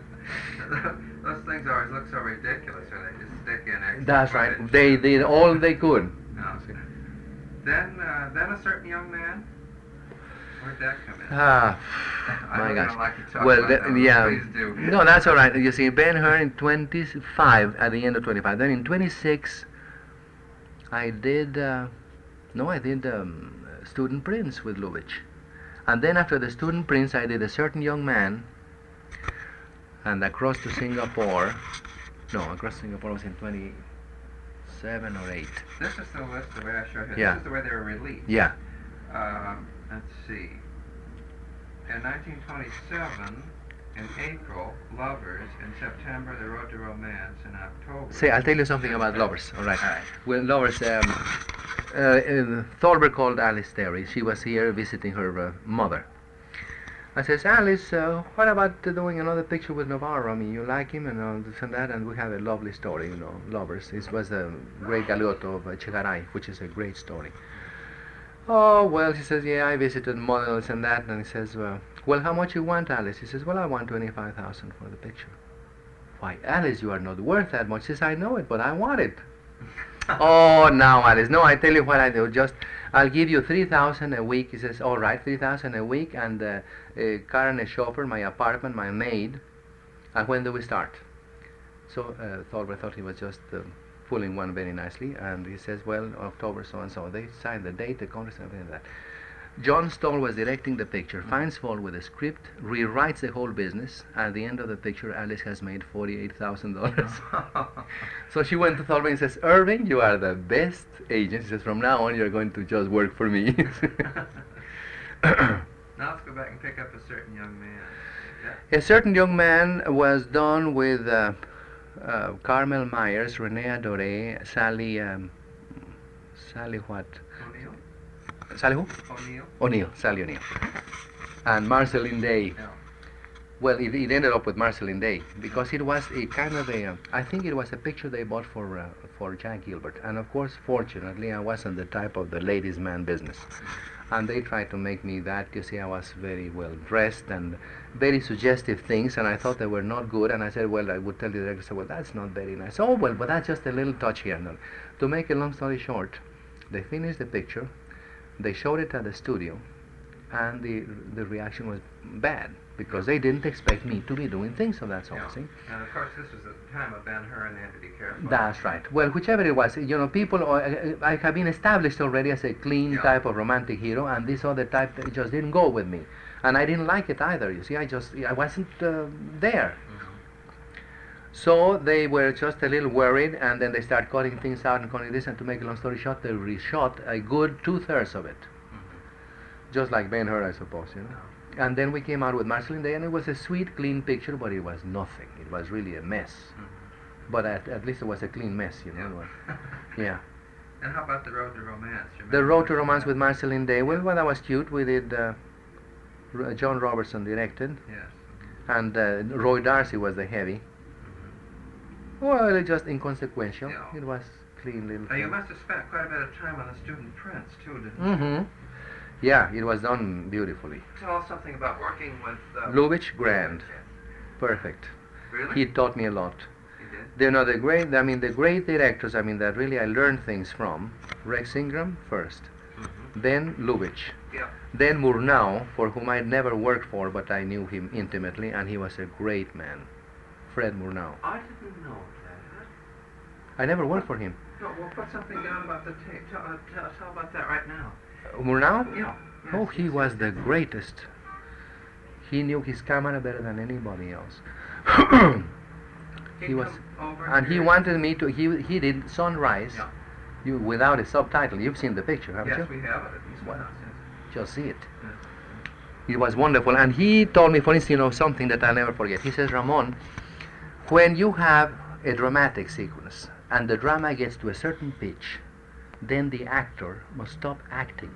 Those things always look so ridiculous when they just stick in extra that's right. they did all they could. No. Then, uh, then a certain young man. Where'd that come in? ah I my gosh. like well the- that, yeah. Please do. no that's all right. You see Ben Hur in 25 at the end of 25 then in 26 I did uh, no I did um, Student Prince with Lubitsch and then after the Student Prince I did a certain young man and across to Singapore no across Singapore was in 27 or 8 This is the list the way I showed you. Yeah. This is the way they were released. yeah Um, let's see. In 1927, in April, Lovers. In September, The Road to Romance. In October. say I'll tell you something about Lovers all right All right. Well, Lovers, um, uh, Thalberg called Alice Terry. She was here visiting her uh, mother. I says, Alice, uh, what about doing another picture with Novarro? I mean, you like him and all this and that, and we have a lovely story, you know, lovers. This was the great Galeoto of uh, Echegaray, which is a great story. Oh, well, she says, yeah, I visited models and that, and he says, well, well, how much you want, Alice? He says, well, I want 25000 for the picture. Why, Alice, you are not worth that much. She says, I know it, but I want it. oh, now, Alice, no, I tell you what I do. Just, I'll give you 3000 a week. He says, all right, 3000 a week, and uh, a car and a chauffeur, my apartment, my maid. And when do we start? So uh, Thalberg thought he was just uh, pulling one very nicely, and he says, well, October so and so. They signed the date, the contract, and everything like that. John Stahl was directing the picture, finds fault with the script, rewrites the whole business. At the end of the picture, Alice has made $48,000. so she went to Thalberg and says, Irving, you are the best agent. She says, from now on, you're going to just work for me. now let's go back and pick up a certain young man. A certain young man was done with uh, uh, Carmel Myers, Renée Adorée, Sally, um, Sally what? Sally who? O'Neill? O'Neill, Sally O'Neill. And Marceline Day. Yeah. Well, it, it ended up with Marceline Day because it was a kind of a, uh, I think it was a picture they bought for uh, for Jack Gilbert. And of course, fortunately, I wasn't the type of the ladies' man business. And they tried to make me that. You see, I was very well dressed and very suggestive things, and I thought they were not good. And I said, well, I would tell the director, well, that's not very nice. Oh, well, but that's just a little touch here. No. To make a long story short, they finished the picture, they showed it at the studio, and the the reaction was bad because they didn't expect me to be doing things of that sort. Yeah. See? And of course, this was at the time of Ben Hur, and they had to be careful. That's right. Well, whichever it was, you know, people, uh, I have been established already as a clean Yeah. type of romantic hero, and this other type just didn't go with me. And I didn't like it either, you see, I just, I wasn't uh, there. So they were just a little worried, and then they start cutting things out and cutting this, and to make a long story short, they reshot a good two-thirds of it. Just like Ben Hur, I suppose, you know. And then we came out with Marceline Day, and it was a sweet, clean picture, but it was nothing. It was really a mess. But at, at least it was a clean mess, you know. was- Yeah. And how about the Road to Romance? The Road to? Romance with Marceline Day. Well, well, that was cute. We did. Uh, R- John Robertson directed, Yes. and uh, Roy D'Arcy was the heavy. Well, it just inconsequential. Yeah. It was clean little. Now, you must have spent quite a bit of time on the Student Prince, too, didn't you? Mm-hmm. Yeah, it was done beautifully. Tell us something about working with... Uh, Lubitsch, grand, perfect. Really? He taught me a lot. He did? You know, the great, I mean, the great directors, I mean, that really I learned things from. Rex Ingram first, Mm-hmm. then Lubitsch, Yeah. then Murnau, for whom I'd never worked for, but I knew him intimately, and he was a great man. Fred Murnau. I didn't know that. I never worked for him. No, we'll put something down about the tape. Tell, uh, tell, tell about that right now. Uh, Murnau? Yeah. Oh, he yes, was yes. the greatest. He knew his camera better than anybody else. He'd he was, over and he wanted me to. He he did Sunrise. Yeah. You without a subtitle. You've seen the picture, haven't you? Yes, we have it at least once. yes. Just see it. Yes. It was wonderful. And he told me, for instance, you know, something that I'll never forget. He says, Ramon, when you have a dramatic sequence and the drama gets to a certain pitch, then the actor must stop acting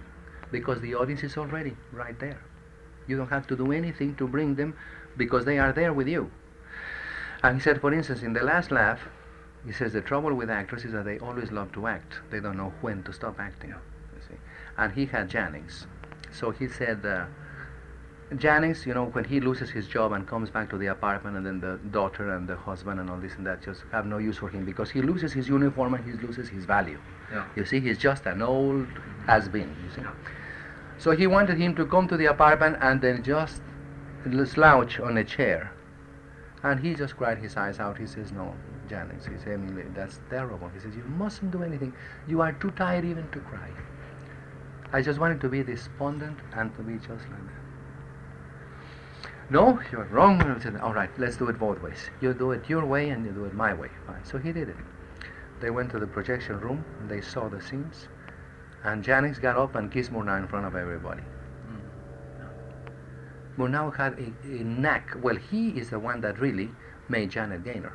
because the audience is already right there. You don't have to do anything to bring them because they are there with you. And he said, for instance, in the last laugh, he says the trouble with actors is that they always love to act. They don't know when to stop acting. Yeah. You see. And he had Jannings. So he said, uh, Jannings, you know, when he loses his job and comes back to the apartment, and then the daughter and the husband and all this and that just have no use for him because he loses his uniform and he loses his value. Yeah. You see, he's just an old has-been. You see. Yeah. So he wanted him to come to the apartment and then just slouch on a chair. And he just cried his eyes out. He says, No, Janice," He said, Emil, that's terrible. He says, You mustn't do anything. You are too tired even to cry. I just wanted to be despondent and to be just like that. No, you're wrong. All right, let's do it both ways. You do it your way and you do it my way. Fine. So he did it. They went to the projection room. They saw the scenes. And Jannings got up and kissed Murnau in front of everybody. Hmm. Murnau had a, a knack. Well, he is the one that really made Janet Gaynor.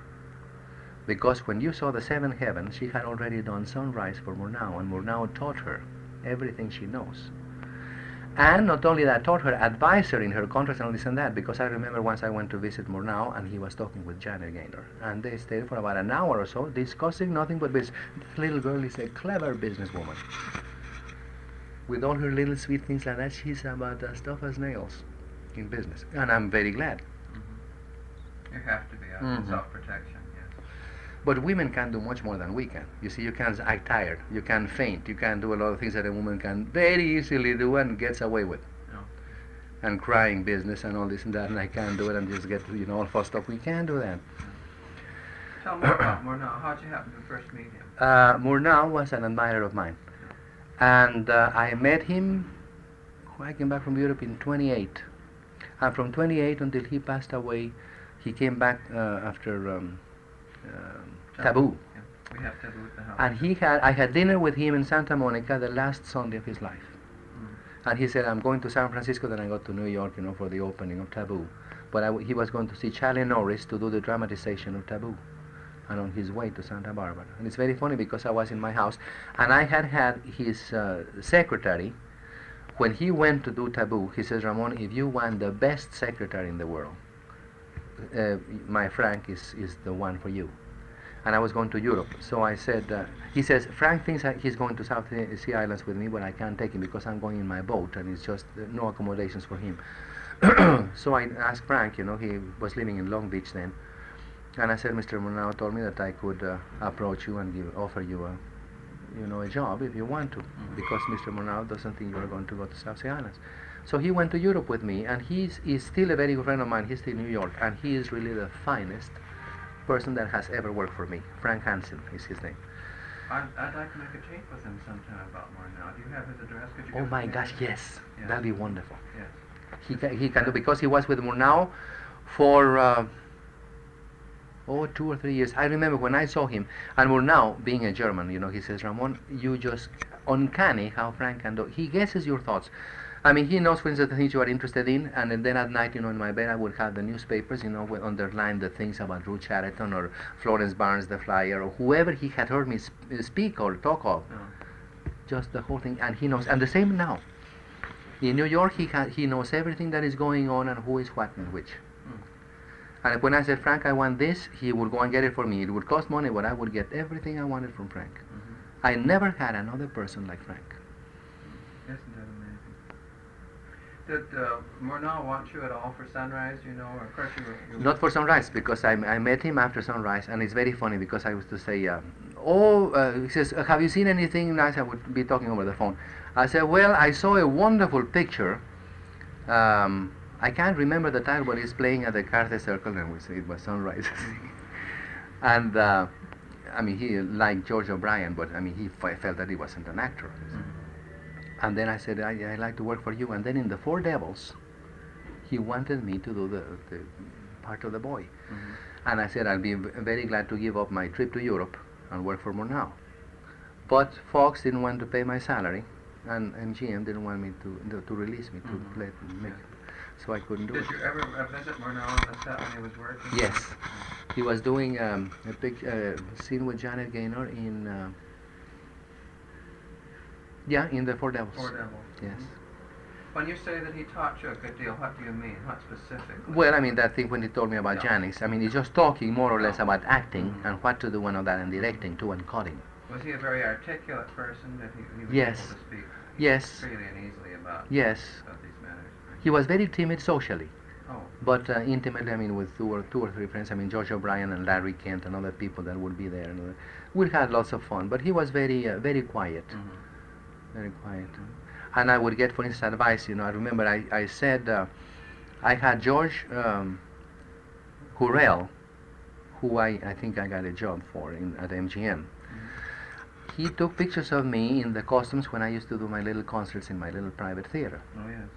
Because when you saw the Seven Heavens, she had already done Sunrise for Murnau, and Murnau taught her everything she knows. And not only that, taught her, advised her in her contracts and all this and that, because I remember once I went to visit Murnau and he was talking with Janet Gaynor. And they stayed for about an hour or so discussing nothing but business. This little girl is a clever businesswoman. With all her little sweet things like that, she's about as tough as nails in business. And I'm very glad. You have to be out Mhm. self-protection. Yes. But women can do much more than we can. You see, you can act tired, you can faint, you can do a lot of things that a woman can very easily do and gets away with. No. And crying business and all this and that, and I can't do it and just get you know all fussed up. We can't do that. Tell more about Murnau. How'd you happen to first meet him? Uh, Murnau was an admirer of mine, and uh, I met him. when I came back from Europe in 28, and from 28 until he passed away, he came back uh, after um, um, Taboo. Yeah. We have taboo at the house. And he had, I had dinner with him in Santa Monica the last Sunday of his life. Mm. And he said, I'm going to San Francisco, then I go to New York, you know, for the opening of Taboo. But I w he was going to see Charlie Norris to do the dramatization of Taboo. And on his way to Santa Barbara. And it's very funny because I was in my house and I had had his uh, secretary, when he went to do Taboo, he says, Ramon, if you want the best secretary in the world, uh, my Frank is, is the one for you and I was going to Europe. So I said, uh, he says, Frank thinks he's going to South Sea Islands with me, but I can't take him because I'm going in my boat and it's just uh, no accommodations for him. so I asked Frank, you know, he was living in Long Beach then, and I said, Mr. Murnau told me that I could uh, approach you and give, offer you a, you know, a job if you want to, because Mr. Murnau doesn't think you are going to go to South Sea Islands. So he went to Europe with me, and he's, he's still a very good friend of mine. He's still in New York, and he is really the finest person that has ever worked for me. Frank Hansen is his name. I'd, I'd like to make a tape with him sometime about Murnau. Do you have his address? Could you Oh my gosh, yes, Yeah. that'd be wonderful. Yes. He can, he can do because he was with Murnau for uh, oh two or three years. I remember when I saw him, and Murnau being a German, you know, he says, Ramon, you just uncanny how Frank can do. He guesses your thoughts. I mean, he knows, for instance, the things you are interested in, and then at night, you know, in my bed, I would have the newspapers, you know, would underline the things about Ruth Chatterton or Florence Barnes, the flyer, or whoever he had heard me sp- speak or talk of. Just the whole thing, and he knows. And the same now. In New York, he ha- he knows everything that is going on and who is what and which. Mm. And when I said, Frank, I want this, he would go and get it for me. It would cost money, but I would get everything I wanted from Frank. Mhm. I never had another person like Frank. Isn't that amazing? Did uh, Murnau want you at all for Sunrise? You know, of course you were. You Not for Sunrise, because I, I met him after Sunrise, and it's very funny because I used to say, uh, "Oh," uh, he says, "Have you seen anything nice?" I would be talking over the phone. I said, "Well, I saw a wonderful picture. Um, I can't remember the title, but it's playing at the Carthay Circle, and we say it was Sunrise." and uh, I mean, he liked George O'Brien, but I mean, he felt that he wasn't an actor. Mhm. And then I said, I, I like to work for you. And then in the Four Devils, he wanted me to do the, the part of the boy. Mhm. And I said, I'll be very glad to give up my trip to Europe and work for Murnau. But Fox didn't want to pay my salary, and MGM didn't want me to to release me to Mhm. let make, so I couldn't do Did it. you ever visit Murnau on the set when he was working? Yes. He was doing um, a big uh, scene with Janet Gaynor in, uh, yeah, in the Four Devils. Four Devils. Yes. When you say that he taught you a good deal, what do you mean? What specifically? Well, I mean that thing when he told me about Yeah. Janice. I mean, he's just talking more or less about acting Mhm. and what to do and all that, and directing too, and cutting. Was he a very articulate person that he, he was Yes. able to speak Yes. freely and easily about, Yes, about these matters? he was very timid socially, Oh, but uh, intimately. I mean, with two or two or three friends. I mean, George O'Brien and Larry Kent and other people that would be there. And uh, we had lots of fun. But he was very, uh, very quiet, mhm. Very quiet. And I would get, for instance, advice. You know, I remember I, I said uh, I had George um, Hurrell, who I, I think I got a job for in, at MGM. He took pictures of me in the costumes when I used to do my little concerts in my little private theater. oh yes.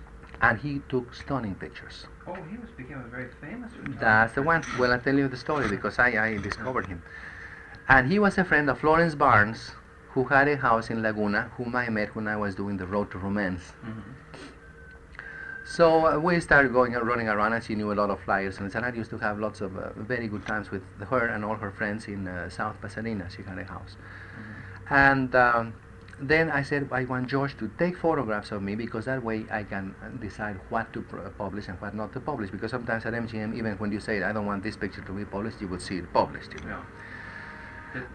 And he took stunning pictures. Oh, he was became a very famous. That's the one. Well, I'll tell you the story because I, I discovered him. And he was a friend of Florence Barnes, who had a house in Laguna, whom I met when I was doing the Road to Romance. Mhm. So uh, we started going and running around, and she knew a lot of flyers. And I used to have lots of uh, very good times with her and all her friends in uh, South Pasadena. She had a house. And um, then I said I want George to take photographs of me because that way I can uh, decide what to pr- publish and what not to publish. Because sometimes at MGM, even when you say I don't want this picture to be published, you would see it published. You know? Yeah.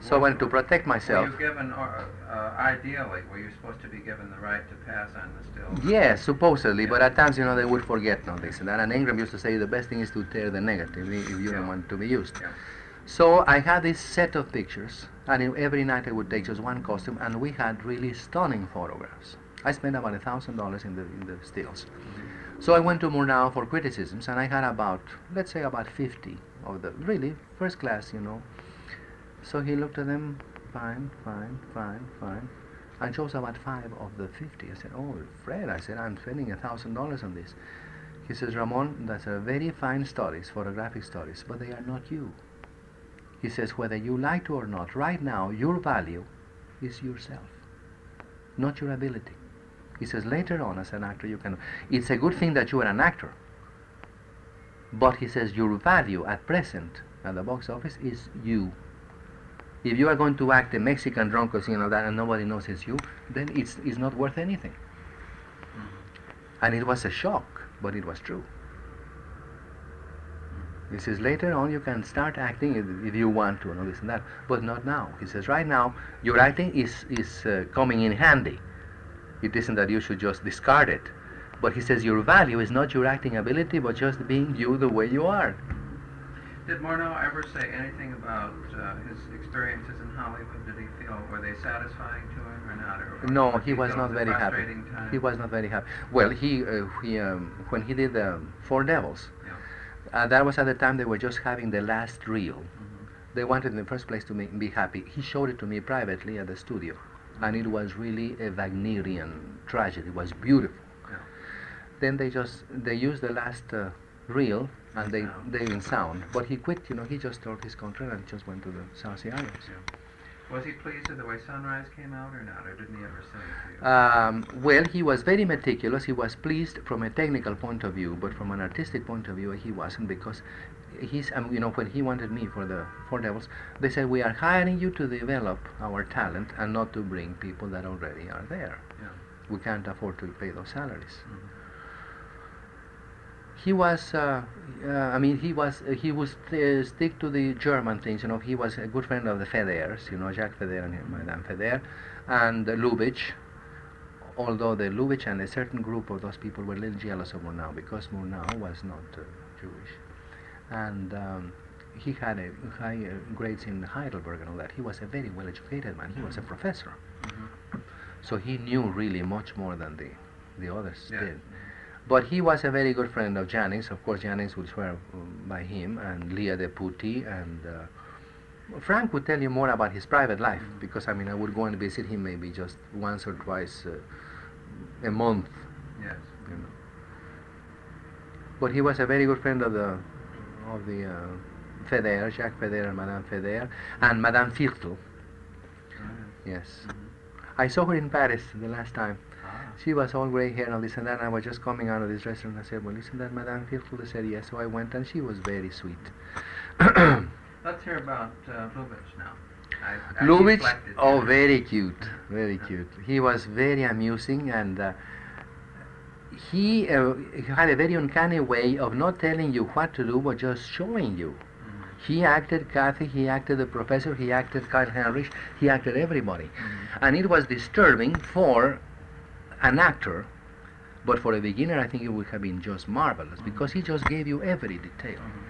So I wanted to protect myself. Were you given, or, uh, ideally, were you supposed to be given the right to pass on the stills? Yes, supposedly, but at times, you know, they would forget no this and that. And Ingram used to say the best thing is to tear the negative if you Yeah. don't want to be used. Yeah. So I had this set of pictures, and every night I would take just one costume, and we had really stunning photographs. I spent about a thousand dollars in the in the stills. So I went to Murnau for criticisms, and I had about, let's say, about 50 of the really first class, you know. So he looked at them, fine, fine, fine, fine, and chose about five of the 50. I said, oh, Fred, I said, I'm spending a thousand dollars on this. He says, Ramon, that's a very fine studies, photographic studies, but they are not you. He says, whether you like to or not, right now, your value is yourself, not your ability. He says, later on, as an actor, you can. It's a good thing that you are an actor. But he says, your value at present at the box office is you. If you are going to act a Mexican drunk or something like that and nobody knows it's you, then it's, it's not worth anything. And it was a shock, but it was true. He says later on you can start acting if, if you want to and all this and that, but not now. He says right now your acting is is uh, coming in handy. It isn't that you should just discard it, but he says your value is not your acting ability, but just being you the way you are. Did Murnau ever say anything about uh, his experiences in Hollywood? Did he feel, were they satisfying to him or not? Or, No, he was not it was a very happy. time? He was not very happy. Well, he uh, he um, when he did um, Four Devils, Yeah. uh, that was at the time they were just having the last reel. Mhm. They wanted in the first place to make, be happy. He showed it to me privately at the studio, and it was really a Wagnerian tragedy. It was beautiful. Yeah. Then they just they used the last uh, reel and they they in sound. But he quit. You know, he just told his contract and just went to the South Sea Islands. Was he pleased with the way Sunrise came out or not? Or didn't he ever say it to you? Um, well, he was very meticulous. He was pleased from a technical point of view, but from an artistic point of view, he wasn't because he's, um, you know, when he wanted me for the Four Devils, they said we are hiring you to develop our talent and not to bring people that already are there. Yeah. We can't afford to pay those salaries. Mhm. He was, uh, uh, I mean, he was, uh, he would st- stick to the German things. You know, he was a good friend of the Feyders. You know, Jacques Feyder and Madame Feyder, and uh, Lubitsch. Although the Lubitsch and a certain group of those people were a little jealous of Murnau because Murnau was not uh, Jewish, and um, he had a high uh, grades in Heidelberg and all that. He was a very well-educated man. He was a professor, Mhm. so he knew really much more than the the others Yeah. did. But he was a very good friend of Jannings. Of course, Jannings would swear um, by him, and Lya De Putti, and uh, Frank would tell you more about his private life Mhm. because I mean I would go and visit him maybe just once or twice uh, a month, Yes. you know. But he was a very good friend of the of the uh, Feyder, Jacques Feyder and Madame Feyder, and Madame Viertel. Mhm. Yes, Mhm. I saw her in Paris the last time. She was all gray hair and all this and that. And I was just coming out of this restaurant. and I said, "Well, isn't that Madame Viertel?" They said, "Yes." So I went, and she was very sweet. Let's hear about uh, Lubitsch now. I, I Lubitsch, oh, very cute, very cute. He was very amusing, and uh, he, uh, he had a very uncanny way of not telling you what to do, but just showing you. Mhm. He acted Kathy, he acted the professor, he acted Karl Heinrich, he acted everybody. Mhm. And it was disturbing for an actor, but for a beginner, I think it would have been just marvelous Mhm. because he just gave you every detail. Mhm.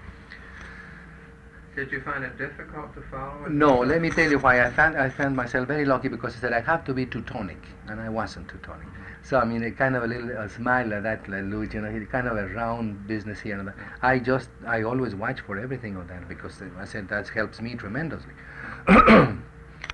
Did you find it difficult to follow? it? No, let me tell you why I found I found myself very lucky because I said I have to be Teutonic, and I wasn't Teutonic. So I mean, a kind of a little a smile like that, like Louis, you know, he kind of a round business here and there. I just I always watch for everything of that because I said that helps me tremendously.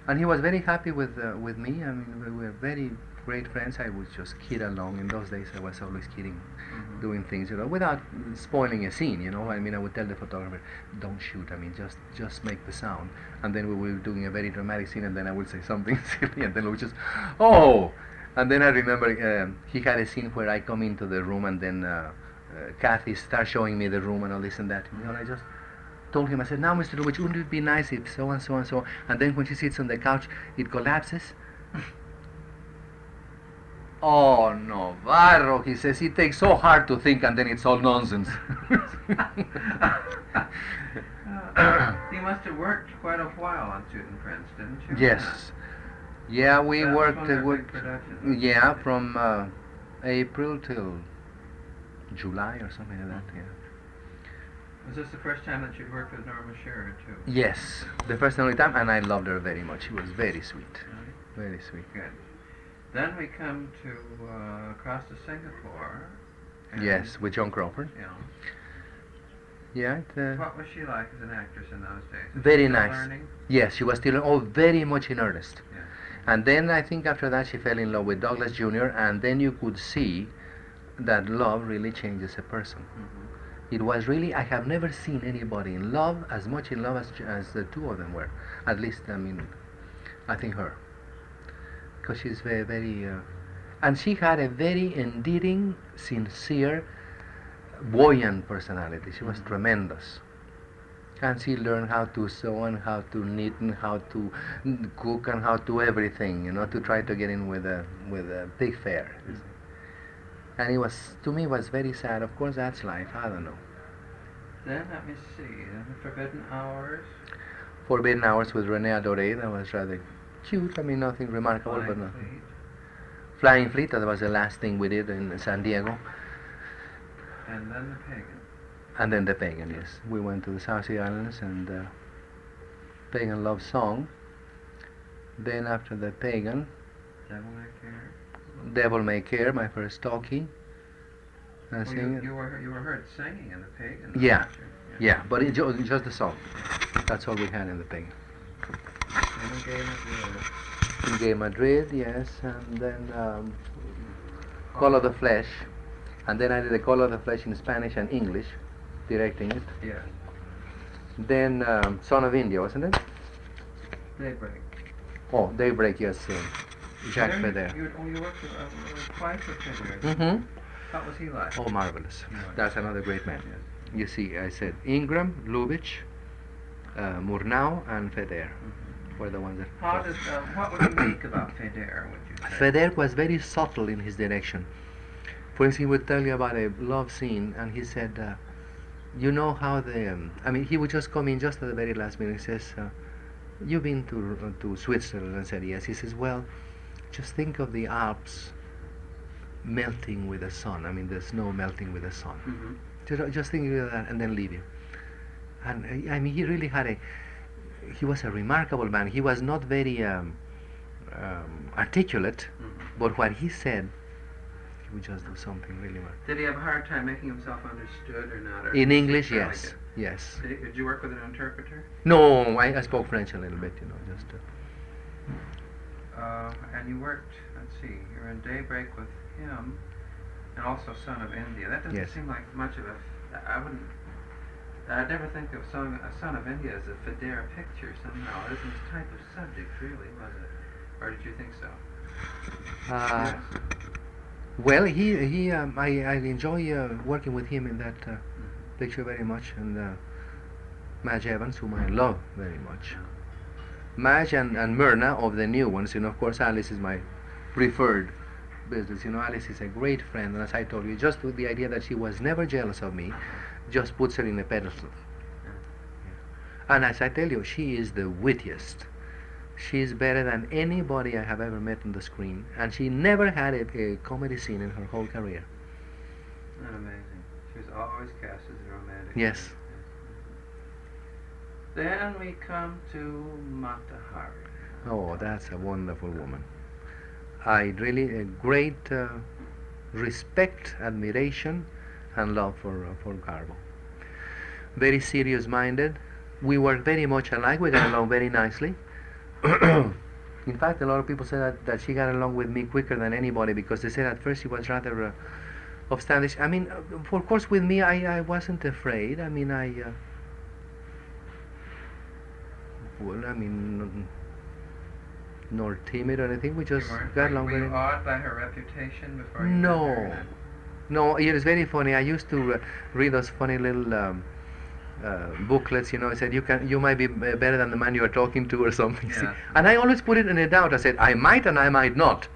and he was very happy with uh, with me. I mean, we were very great friends. I would just kid along. In those days, I was always kidding Mhm. doing things, you know, without spoiling a scene, you know. I mean, I would tell the photographer, "Don't shoot. I mean, just just make the sound." And then we were doing a very dramatic scene, and then I would say something silly, and then we would just, "Oh!" And then I remember um, he had a scene where I come into the room, and then uh, uh, Kathy starts showing me the room and all this and that. You know, and I just told him, I said, "Now, Mr. Lubitsch, wouldn't it be nice if so and so and so?" And then when she sits on the couch, it collapses. Oh, Novarro, he says, he takes so hard to think and then it's all nonsense. You must have worked quite a while on Student Prince, didn't you? yes. Yeah, we That worked, uh, worked yeah, from uh, April till July or something like that, yeah. Was this the first time that you'd worked with Norma Shearer, too? Yes, the first and only time, and I loved her very much. She was very sweet, very sweet. Good. Then we come to uh, across to Singapore. and- Yes, with Joan Crawford. Yeah. Yeah, it, uh, What was she like as an actress in those days? Was Very nice. Learning? yes, she was still oh very much in earnest. Yeah. And then I think after that she fell in love with Douglas Jr. And then you could see that love really changes a person. Mhm. It was really I have never seen anybody in love as much in love as as the two of them were. At least I mean, I think her, because she's very very, uh, and she had a very endearing, sincere, buoyant personality. She was Mhm. tremendous. And she learned how to sew and how to knit and how to cook and how to everything, you know, to try to get in with a with a big fair. And it was to me it was very sad. Of course, that's life. I don't know. Then let me see. The Forbidden Hours. Forbidden Hours with Renée Adorée. That was rather cute. I mean, nothing remarkable, but no. Fleet. Flying Fleet. That was the last thing we did in San Diego. And then the Pagan. And then the Pagan. Yes, we went to the South Sea Islands and uh, Pagan Love Song. Then after the Pagan, Devil May Care. Devil May Care, my first talkie. And Well, you, you were you were heard singing in the Pagan. Yeah. Yeah, but it, ju- just the song. That's all we had in the Pagan. And the Gay Madrid. In Gay Madrid, yes, and then um, Call of the Flesh, and then I did the Call of the Flesh in Spanish and English, directing it. Yes. Then um, Son of India, wasn't it? Daybreak. Oh, Daybreak, yes, uh, Jacques you- Feyder. You, oh, you worked with, uh, twice with Feyder. Mm-hmm. What was he like? Oh, marvelous. Yeah. That's another great man. Yes. You see, I said Ingram, Lubitsch, uh, Murnau, and Feyder Mhm. Were the ones that. How does uh, what was unique about Feyder? Would you? Feyder was very subtle in his direction. For instance, he would tell you about a love scene, and he said, uh, "You know how the? Um, I mean, he would just come in just at the very last minute. He says, uh, "You've been to uh, to Switzerland?" And I said, "Yes." He says, "Well, just think of the Alps melting with the sun. I mean, the snow melting with the sun. Mhm. Just, just think of that, and then leave you." And uh, I mean, he really had a. He was a remarkable man. He was not very um, um, articulate. Mhm. But what he said, he would just do something really well. Did he have a hard time making himself understood or not? Or In English, yes, good? yes. Did, he- did you work with an interpreter? No, I, I spoke French a little bit, you know, just. Uh, Uh, and you worked. Let's see. you're in Daybreak with him, and also Son of India. That doesn't Yes. seem like much of a. f- I wouldn't. I'd never think of Son, a Son of India as a Federa picture somehow. It isn't this type of subject, really, was it? Or did you think so? uh, yes. well, he he um, I I enjoy uh, working with him in that uh, Mhm. picture very much, and uh, Madge Evans, whom I love very much. Madge and, and Myrna of the new ones, you know. Of course, Alice is my preferred business. You know, Alice is a great friend, and as I told you, just with the idea that she was never jealous of me, just puts her in a pedestal. And as I tell you, she is the wittiest. She is better than anybody I have ever met on the screen, and she never had a, a comedy scene in her whole career. Not amazing. She was always cast as a romantic. Yes. Then we come to Mata Hari. Oh, that's a wonderful woman. I really a great uh, respect, admiration, and love for uh, for Garbo. Very serious-minded. We work very much alike. We got along very nicely. In fact, a lot of people say that, that she got along with me quicker than anybody because they said at first she was rather uh, upstandish. I mean, uh, of course, with me, I, I wasn't afraid. I mean, I. Uh, well, I mean, n- nor timid or anything. We just got were, along were you awed by her reputation before you No. No, it is very funny. I used to uh, read those funny little um, uh, booklets. You know, I said you can, you might be uh, better than the man you are talking to, or something. Yeah. And I always put it in a doubt. I said I might and I might not.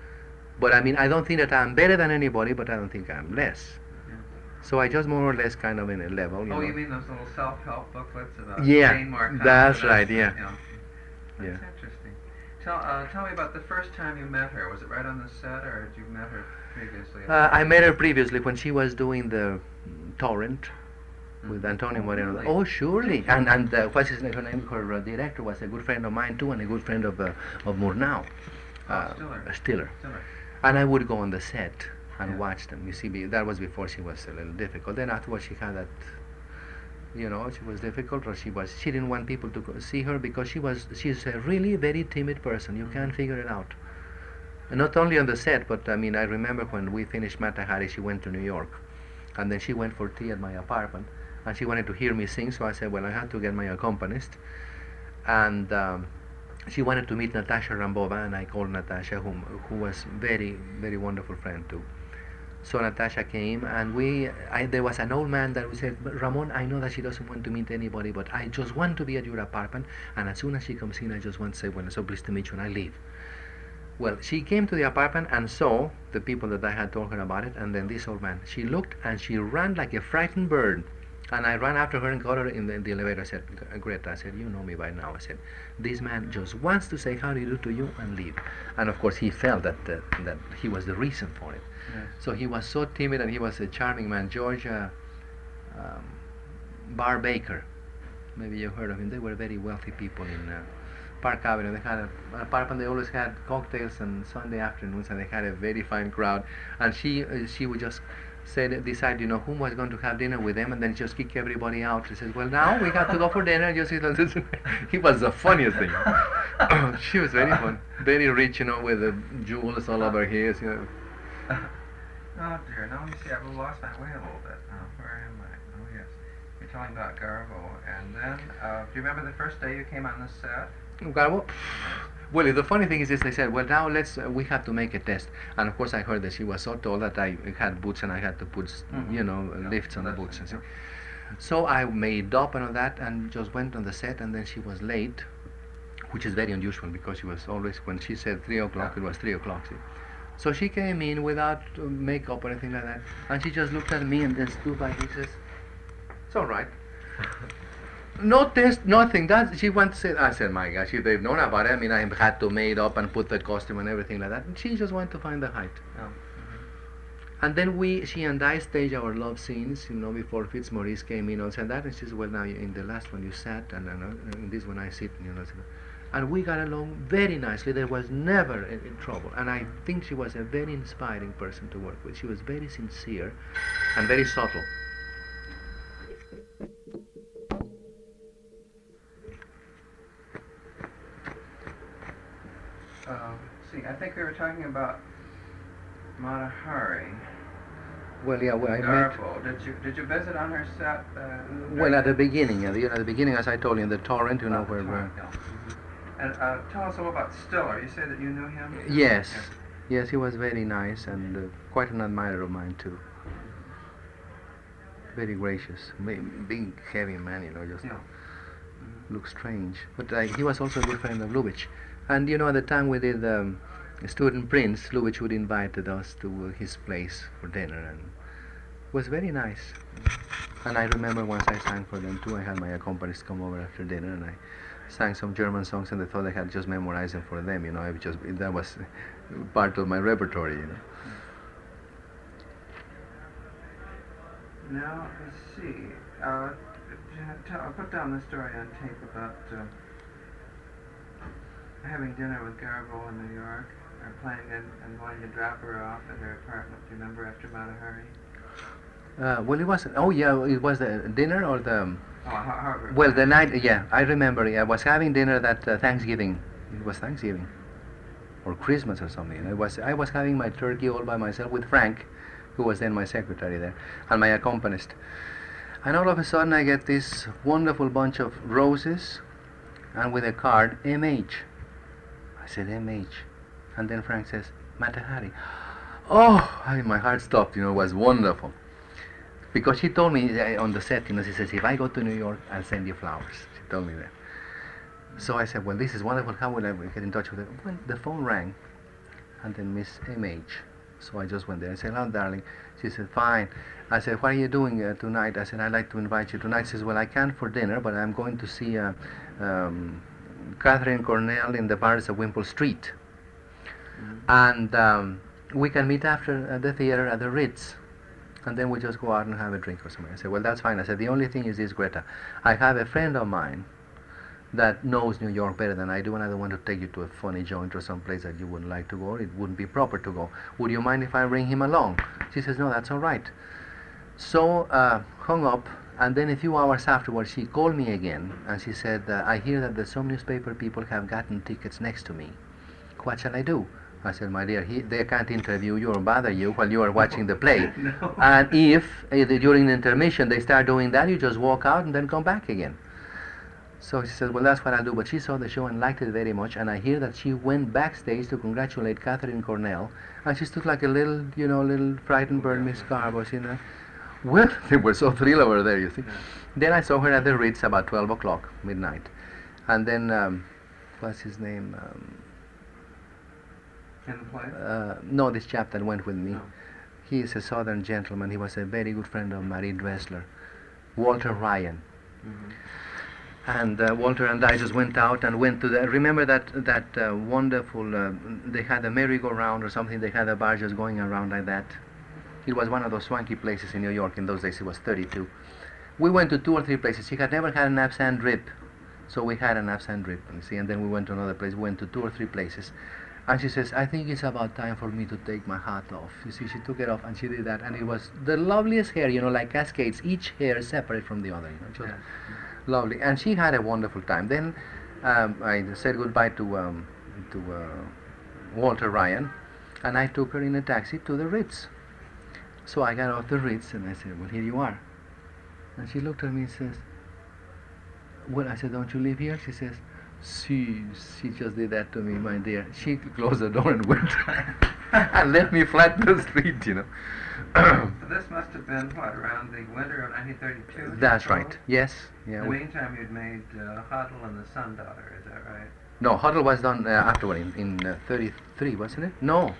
But I mean, I don't think that I'm better than anybody, but I don't think I'm less. Yeah. So I just more or less kind of in a level. You oh, know. you mean those little self-help booklets about Yeah, that's right, yeah. That's Yeah. interesting. Tell uh, tell me about the first time you met her. Was it right on the set, or had you met her previously? Uh, I met her previously when she was doing the mm, Torrent with Antonio Oh, Moreno. really? Oh, surely. And and uh, what's his name? Her name? Her uh, director was a good friend of mine too, and a good friend of uh, of Murnau. Oh, Stiller. Stiller. Stiller. And I would go on the set and Yeah. watch them. You see, be- that was before she was a little difficult. Then afterwards, she had that. You know, she was difficult, or she was. She didn't want people to see her because she was. She's a really very timid person. You can't figure it out. Not only on the set, but I mean, I remember when we finished Mata Hari, she went to New York, and then she went for tea at my apartment, and she wanted to hear me sing. So I said, well, I had to get my accompanist, and um, she wanted to meet Natasha Rambova, and I called Natasha, whom, who was very, very wonderful friend too. So Natasha came, and we, I, there was an old man that we said, Ramon, I know that she doesn't want to meet anybody, but I just want to be at your apartment, and as soon as she comes in, I just want to say, well, so pleased to meet you, and I leave. Well, she came to the apartment and saw the people that I had told her about it, and then this old man. She looked and she ran like a frightened bird. And I ran after her and got her in the, in the elevator. I said, Greta, I said, you know me by now. I said, this man just wants to say how do you do to you and leave. And of course, he felt that, uh, that he was the reason for it. Yes. So he was so timid and he was a charming man. George uh, um, Bar Baker, maybe you heard of him. They were very wealthy people in uh, Park Avenue. They had a, apartment. They always had cocktails on Sunday afternoons, and they had a very fine crowd. And she uh, she would just say decide you know whom was going to have dinner with them, and then just kick everybody out. She says, well now we have to go for dinner. Just he was the funniest thing. she was very fun, very rich, you know, with the jewels all over here. You know. Oh dear, now me see, I've lost my way a little bit. Now, where am I? Oh yes. You're telling about Garbo, and then, uh, do you remember the first day you came on the set? Garbo? Well, the funny thing is, is they said, well, now let's, uh, we have to make a test. And of course, I heard that she was so tall that I had boots and I had to put, Mhm. you know, Yeah, lifts on the boots. And so. yeah. so I made up and all that and just went on the set, and then she was late, which is very unusual because she was always, when she said 3 o'clock, Yeah. it was 3 o'clock. See? So she came in without uh, makeup or anything like that, and she just looked at me and then stood by me and says, it's all right. No test, nothing. That she went to say. I said, my gosh, if they've known about it, I mean, I had to made up and put the costume and everything like that. And she just went to find the height. Oh. Mm-hmm. And then we, she and I staged our love scenes, you know, before Fitzmaurice came in and said that. And she said, well, now in the last one you sat, and, and in this one I sit, you know. And we got along very nicely. There was never in trouble. And I think she was a very inspiring person to work with. She was very sincere and very subtle. Uh, see, I think we were talking about Mata Hari. Well, yeah, well, I met. Garbo. Did you did you visit on her set? Uh, Well, at the beginning, at the, at the beginning, as I told you, in the torrent, you know, where. time, Uh, no. Mhm. And uh, tell us all about Stiller. You say that you knew him? Yes, Yeah. yes, he was very nice and uh, quite an admirer of mine too. Very gracious, big, heavy man, you know, just Yeah. looks strange. But uh, he was also a good friend of Lubitsch. And you know, at the time we did um, Student Prince, Lubitsch would invited us to his place for dinner, and it was very nice. And I remember once I sang for them too. I had my accompanist come over after dinner, and I sang some German songs, and they thought I had just memorized them for them. You know, I just that was part of my repertory. You know. Now, let's see. Uh, put down the story on tape about uh, having dinner with Garbo in New York, or planning and, and wanting to drop her off at her apartment. Do you remember after Mata Hari? Uh, well, it wasn't. Oh yeah, it was the dinner or the. um, Oh, Well, the night. Yeah, I remember. Yeah, I was having dinner that uh, Thanksgiving. It was Thanksgiving, or Christmas or something. And I was I was having my turkey all by myself with Frank, who was then my secretary there, and my accompanist. And all of a sudden, I get this wonderful bunch of roses, and with a card, MH. Said MH, and then Frank says Mata Hari. Oh, I, my heart stopped. You know, it was wonderful because she told me uh, on the set, you know, she says, if I go to New York, I'll send you flowers. She told me that. So I said, well, this is wonderful. How will I get in touch with her? Well, the phone rang, and then Miss MH. So I just went there. and said, "Hello, darling." She said, "Fine." I said, "What are you doing uh, tonight?" I said, "I'd like to invite you tonight." She says, "Well, I can't for dinner, but I'm going to see uh, um, Katharine Cornell in the Barretts of Wimpole Street, and um, we can meet after uh, the theater at the Ritz." And then we just go out and have a drink or something. I said, well, that's fine. I said, the only thing is this, Greta. I have a friend of mine that knows New York better than I do, and I don't want to take you to a funny joint or some place that you wouldn't like to go, or it wouldn't be proper to go. Would you mind if I bring him along? She says, no, that's all right. So uh, hung up, and then a few hours afterwards, she called me again, and she said, uh, I hear that the some newspaper people have gotten tickets next to me. What shall I do? I said, my dear, he, they can't interview you or bother you while you are watching the play. No. And if uh, during the intermission they start doing that, you just walk out and then come back again. So she said, well, that's what I'll do. But she saw the show and liked it very much. And I hear that she went backstage to congratulate Katharine Cornell. And she stood like a little, you know, little frightened bird, Miss Garbo, you know. Well, they were so thrilled over there, you see. Then I saw her at the Ritz about 12 o'clock, midnight. And then, um, what's his name? Um, In the play? uh, no, this chap that went with me. No. He is a southern gentleman. He was a very good friend of Marie Dressler. Walter Ryan. Mhm. And uh, Walter and I just went out and went to the. Remember that that uh, wonderful? Uh, they had a merry-go-round or something. They had a bar just going around like that. It was one of those swanky places in New York. In those days, it was 32. We went to two or three places. She had never had an absinthe drip, so we had an absinthe drip. You see, and then we went to another place. We went to two or three places. And she says, I think it's about time for me to take my hat off. You see, she took it off and she did that. And it was the loveliest hair, you know, like cascades, each hair separate from the other. You know, just Yes. lovely. And she had a wonderful time. Then um, I said goodbye to, um, to uh, Walter Ryan and I took her in a taxi to the Ritz. So I got off the Ritz and I said, Well, here you are. And she looked at me and says, Well, I said, Don't you live here? She says, she, she just did that to me, my dear. She closed the door and went and left me flat in the street, you know. So this must have been, what, around the winter of 1932? That's right. Yes. In the meantime, you'd made uh, Huddle and the Son-Daughter, is that right? No, Huddle was done uh, afterward in, in uh, 33, wasn't it? No.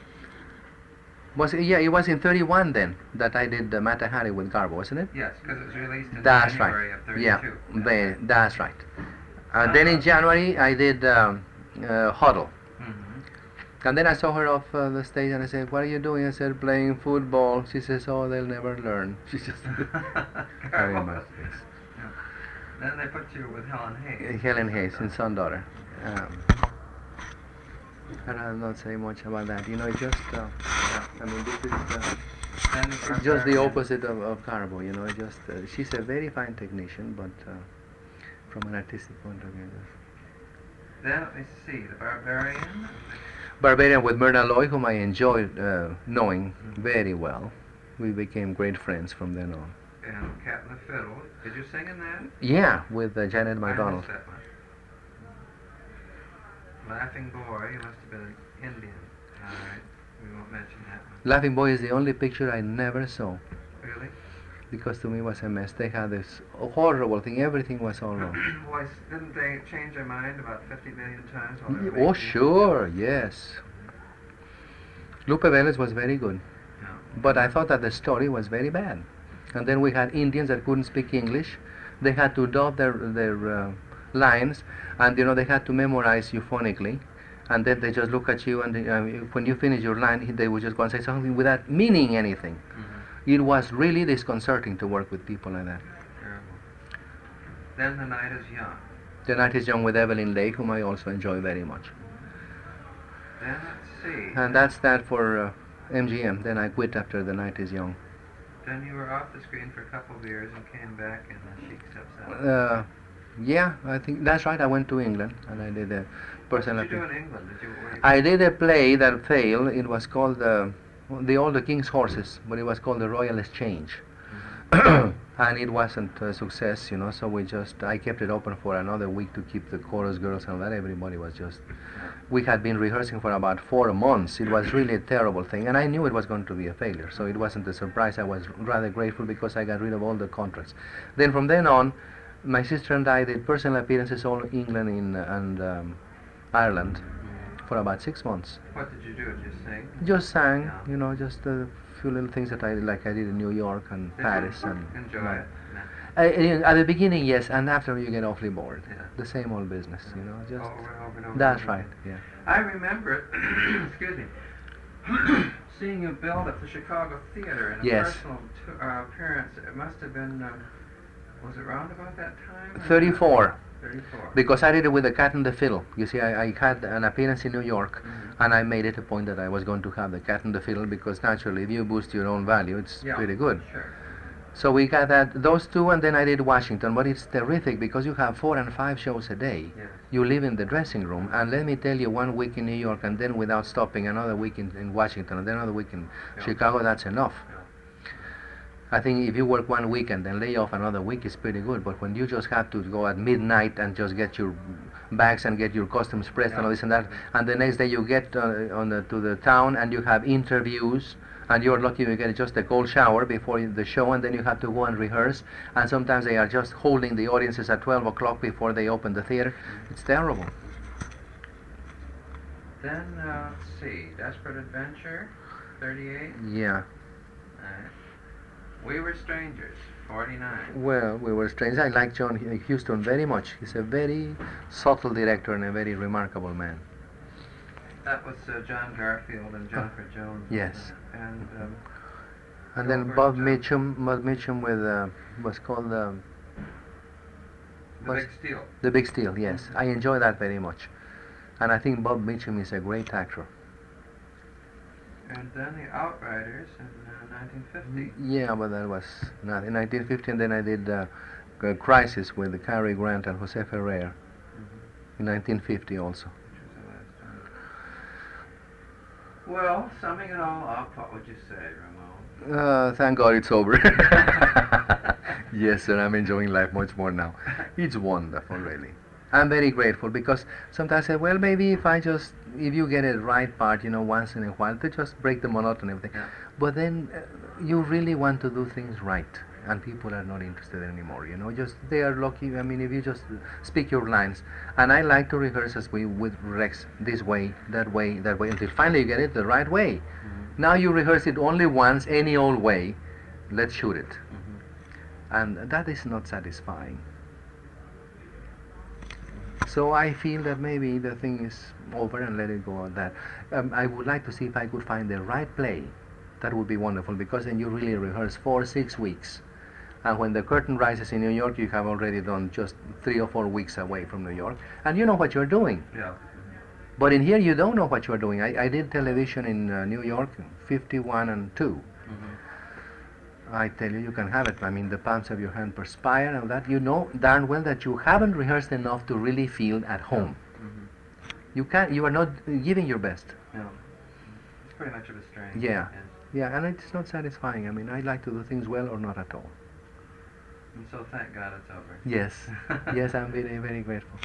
Was it, yeah, it was in 31 then that I did uh, Mata Hari with Garbo, wasn't it? Yes, because it was released in That's January right. of 32. Yeah, That's they, right. that's right. Uh, then in January I did um, uh, Huddle. Mhm. And then I saw her off uh, the stage and I said, what are you doing? I said, playing football. She says, oh, they'll never learn. She just very much. yes. Then they put you with Helen Hayes. Helen Hayes in Son-Daughter. Um, I'd rather not say much about that. You know, it's just, uh, I mean, this is uh, it's just the opposite of, of Garbo, you know. It's just, uh, she's a very fine technician, but uh, from an artistic point of view. Then, let me see, the Barbarian. Barbarian with Myrna Loy, whom I enjoyed uh, knowing very well. We became great friends from then on. and Cat and the Fiddle. Did you sing in that? Yeah, with uh, Janet I MacDonald. missed that one. Laughing Boy, must have been an Indian. All right, we won't mention that one. Laughing Boy is the only picture I never saw Really? because to me it was a mess. They had this horrible thing. Everything was all wrong. Boys, didn't they change their mind about 50 million times? while they were oh, making it? sure, yes. Lupe Velez was very good, but I thought that the story was very bad. And then we had Indians that couldn't speak English. They had to dub their their uh, lines, and you know they had to memorize euphonically. And then they just look at you, and uh, when you finish your line, they would just go and say something without meaning anything. Mhm. It was really disconcerting to work with people like that. Terrible. Then the night is young. The Night is Young with Evelyn Laye, whom I also enjoy very much. Then let's see. And that's that for uh, MGM. Then I quit after The Night is Young. Then you were off the screen for a couple of years and came back the Sheik Steps Out. Yeah, I think that's right. I went to England and I did a personal. what did you do in England? Did you, I did a play that failed. It was called uh, the All the King's Horses, but it was called the Royal Exchange. Mhm. and it wasn't a success, you know. So we just I kept it open for another week to keep the chorus girls and that. Everybody was just. We had been rehearsing for about four months. It was really a terrible thing, and I knew it was going to be a failure. So it wasn't a surprise. I was rather grateful because I got rid of all the contracts. Then from then on, my sister and I did personal appearances all England in uh, and um, Ireland for about six months. What did you do? Just sing? Just sang, Yeah. you know, just a few little things that I did, like I did in New York and Did Paris and enjoy it? At the beginning, yes, and after you get awfully bored. Yeah. The same old business, you know. Just over and over over. that's right. Yeah. I remember, excuse me, seeing you build at the Chicago Theater in a Yes. personal t- uh, appearance. It must have been, um, was it round about that time? 34. 34. Because I did it with the Cat and the Fiddle. You see, I, I had an appearance in New York, Mhm. and I made it a point that I was going to have the Cat and the Fiddle because naturally, if you boost your own value, it's Yeah, pretty good. Sure. So we got that those two, and then I did Washington. But it's terrific because you have four and five shows a day. Yes. You live in the dressing room, and let me tell you, one week in New York, and then without stopping, another week in, in Washington, and then another week in Yeah. Chicago. That's enough. Yeah. I think if you work one week and then lay off another week, it's pretty good. But when you just have to go at midnight and just get your bags and get your costumes pressed and all this and that, and the next day you get uh, on the, to the town and you have interviews, and you're lucky you get just a cold shower before the show, and then you have to go and rehearse. And sometimes they are just holding the audiences at 12 o'clock before they open the theater. It's terrible. Then, uh, let's see, Desperate Adventure, 38. Yeah. We Were Strangers, 49. Well, we were strangers. I like John Huston very much. He's a very subtle director and a very remarkable man. That was uh, John Garfield and Jennifer Jones. yes. And um, And then Bob uh, Mitchum, Bob Mitchum with uh, was called uh, The Big Steal. The Big Steal. Yes, I enjoy that very much, and I think Bob Mitchum is a great actor. And then The Outriders uh, 1950. Yeah, but that was not in 1950. And then I did uh, Crisis with Cary Grant and Jose Ferrer in 1950 also. Which was the last time. Well, summing it all up, what would you say, Ramon? Uh, thank God it's over. yes, sir, I'm enjoying life much more now. It's wonderful, really. I'm very grateful because sometimes I say, well, maybe if I just, if you get a right part, you know, once in a while, to just break the monotony of everything. Yeah. But then uh, you really want to do things right, and people are not interested anymore. You know, just they are lucky. I mean, if you just speak your lines, and I like to rehearse as we with Rex this way, that way, that way, until finally you get it the right way. Mm-hmm. Now you rehearse it only once, any old way. Let's shoot it, Mm-hmm. and that is not satisfying. So I feel that maybe the thing is over and let it go at that. Um, I would like to see if I could find the right play. That would be wonderful because then you really rehearse four, six weeks. And when the curtain rises in New York, you have already done just three or four weeks away from New York, and you know what you're doing. Yeah. But in here, you don't know what you're doing. I, I did television in uh, New York, 51 and 2. Mm-hmm. I tell you, you can have it. I mean, the palms of your hand perspire and that. You know darn well that you haven't rehearsed enough to really feel at home. Mm-hmm. You can't. You are not giving your best. No. It's pretty much of a strain. Yeah. Yes. Yeah, and it's not satisfying. I mean, I like to do things well or not at all. And so thank God it's over. Yes. yes, I'm very, very grateful.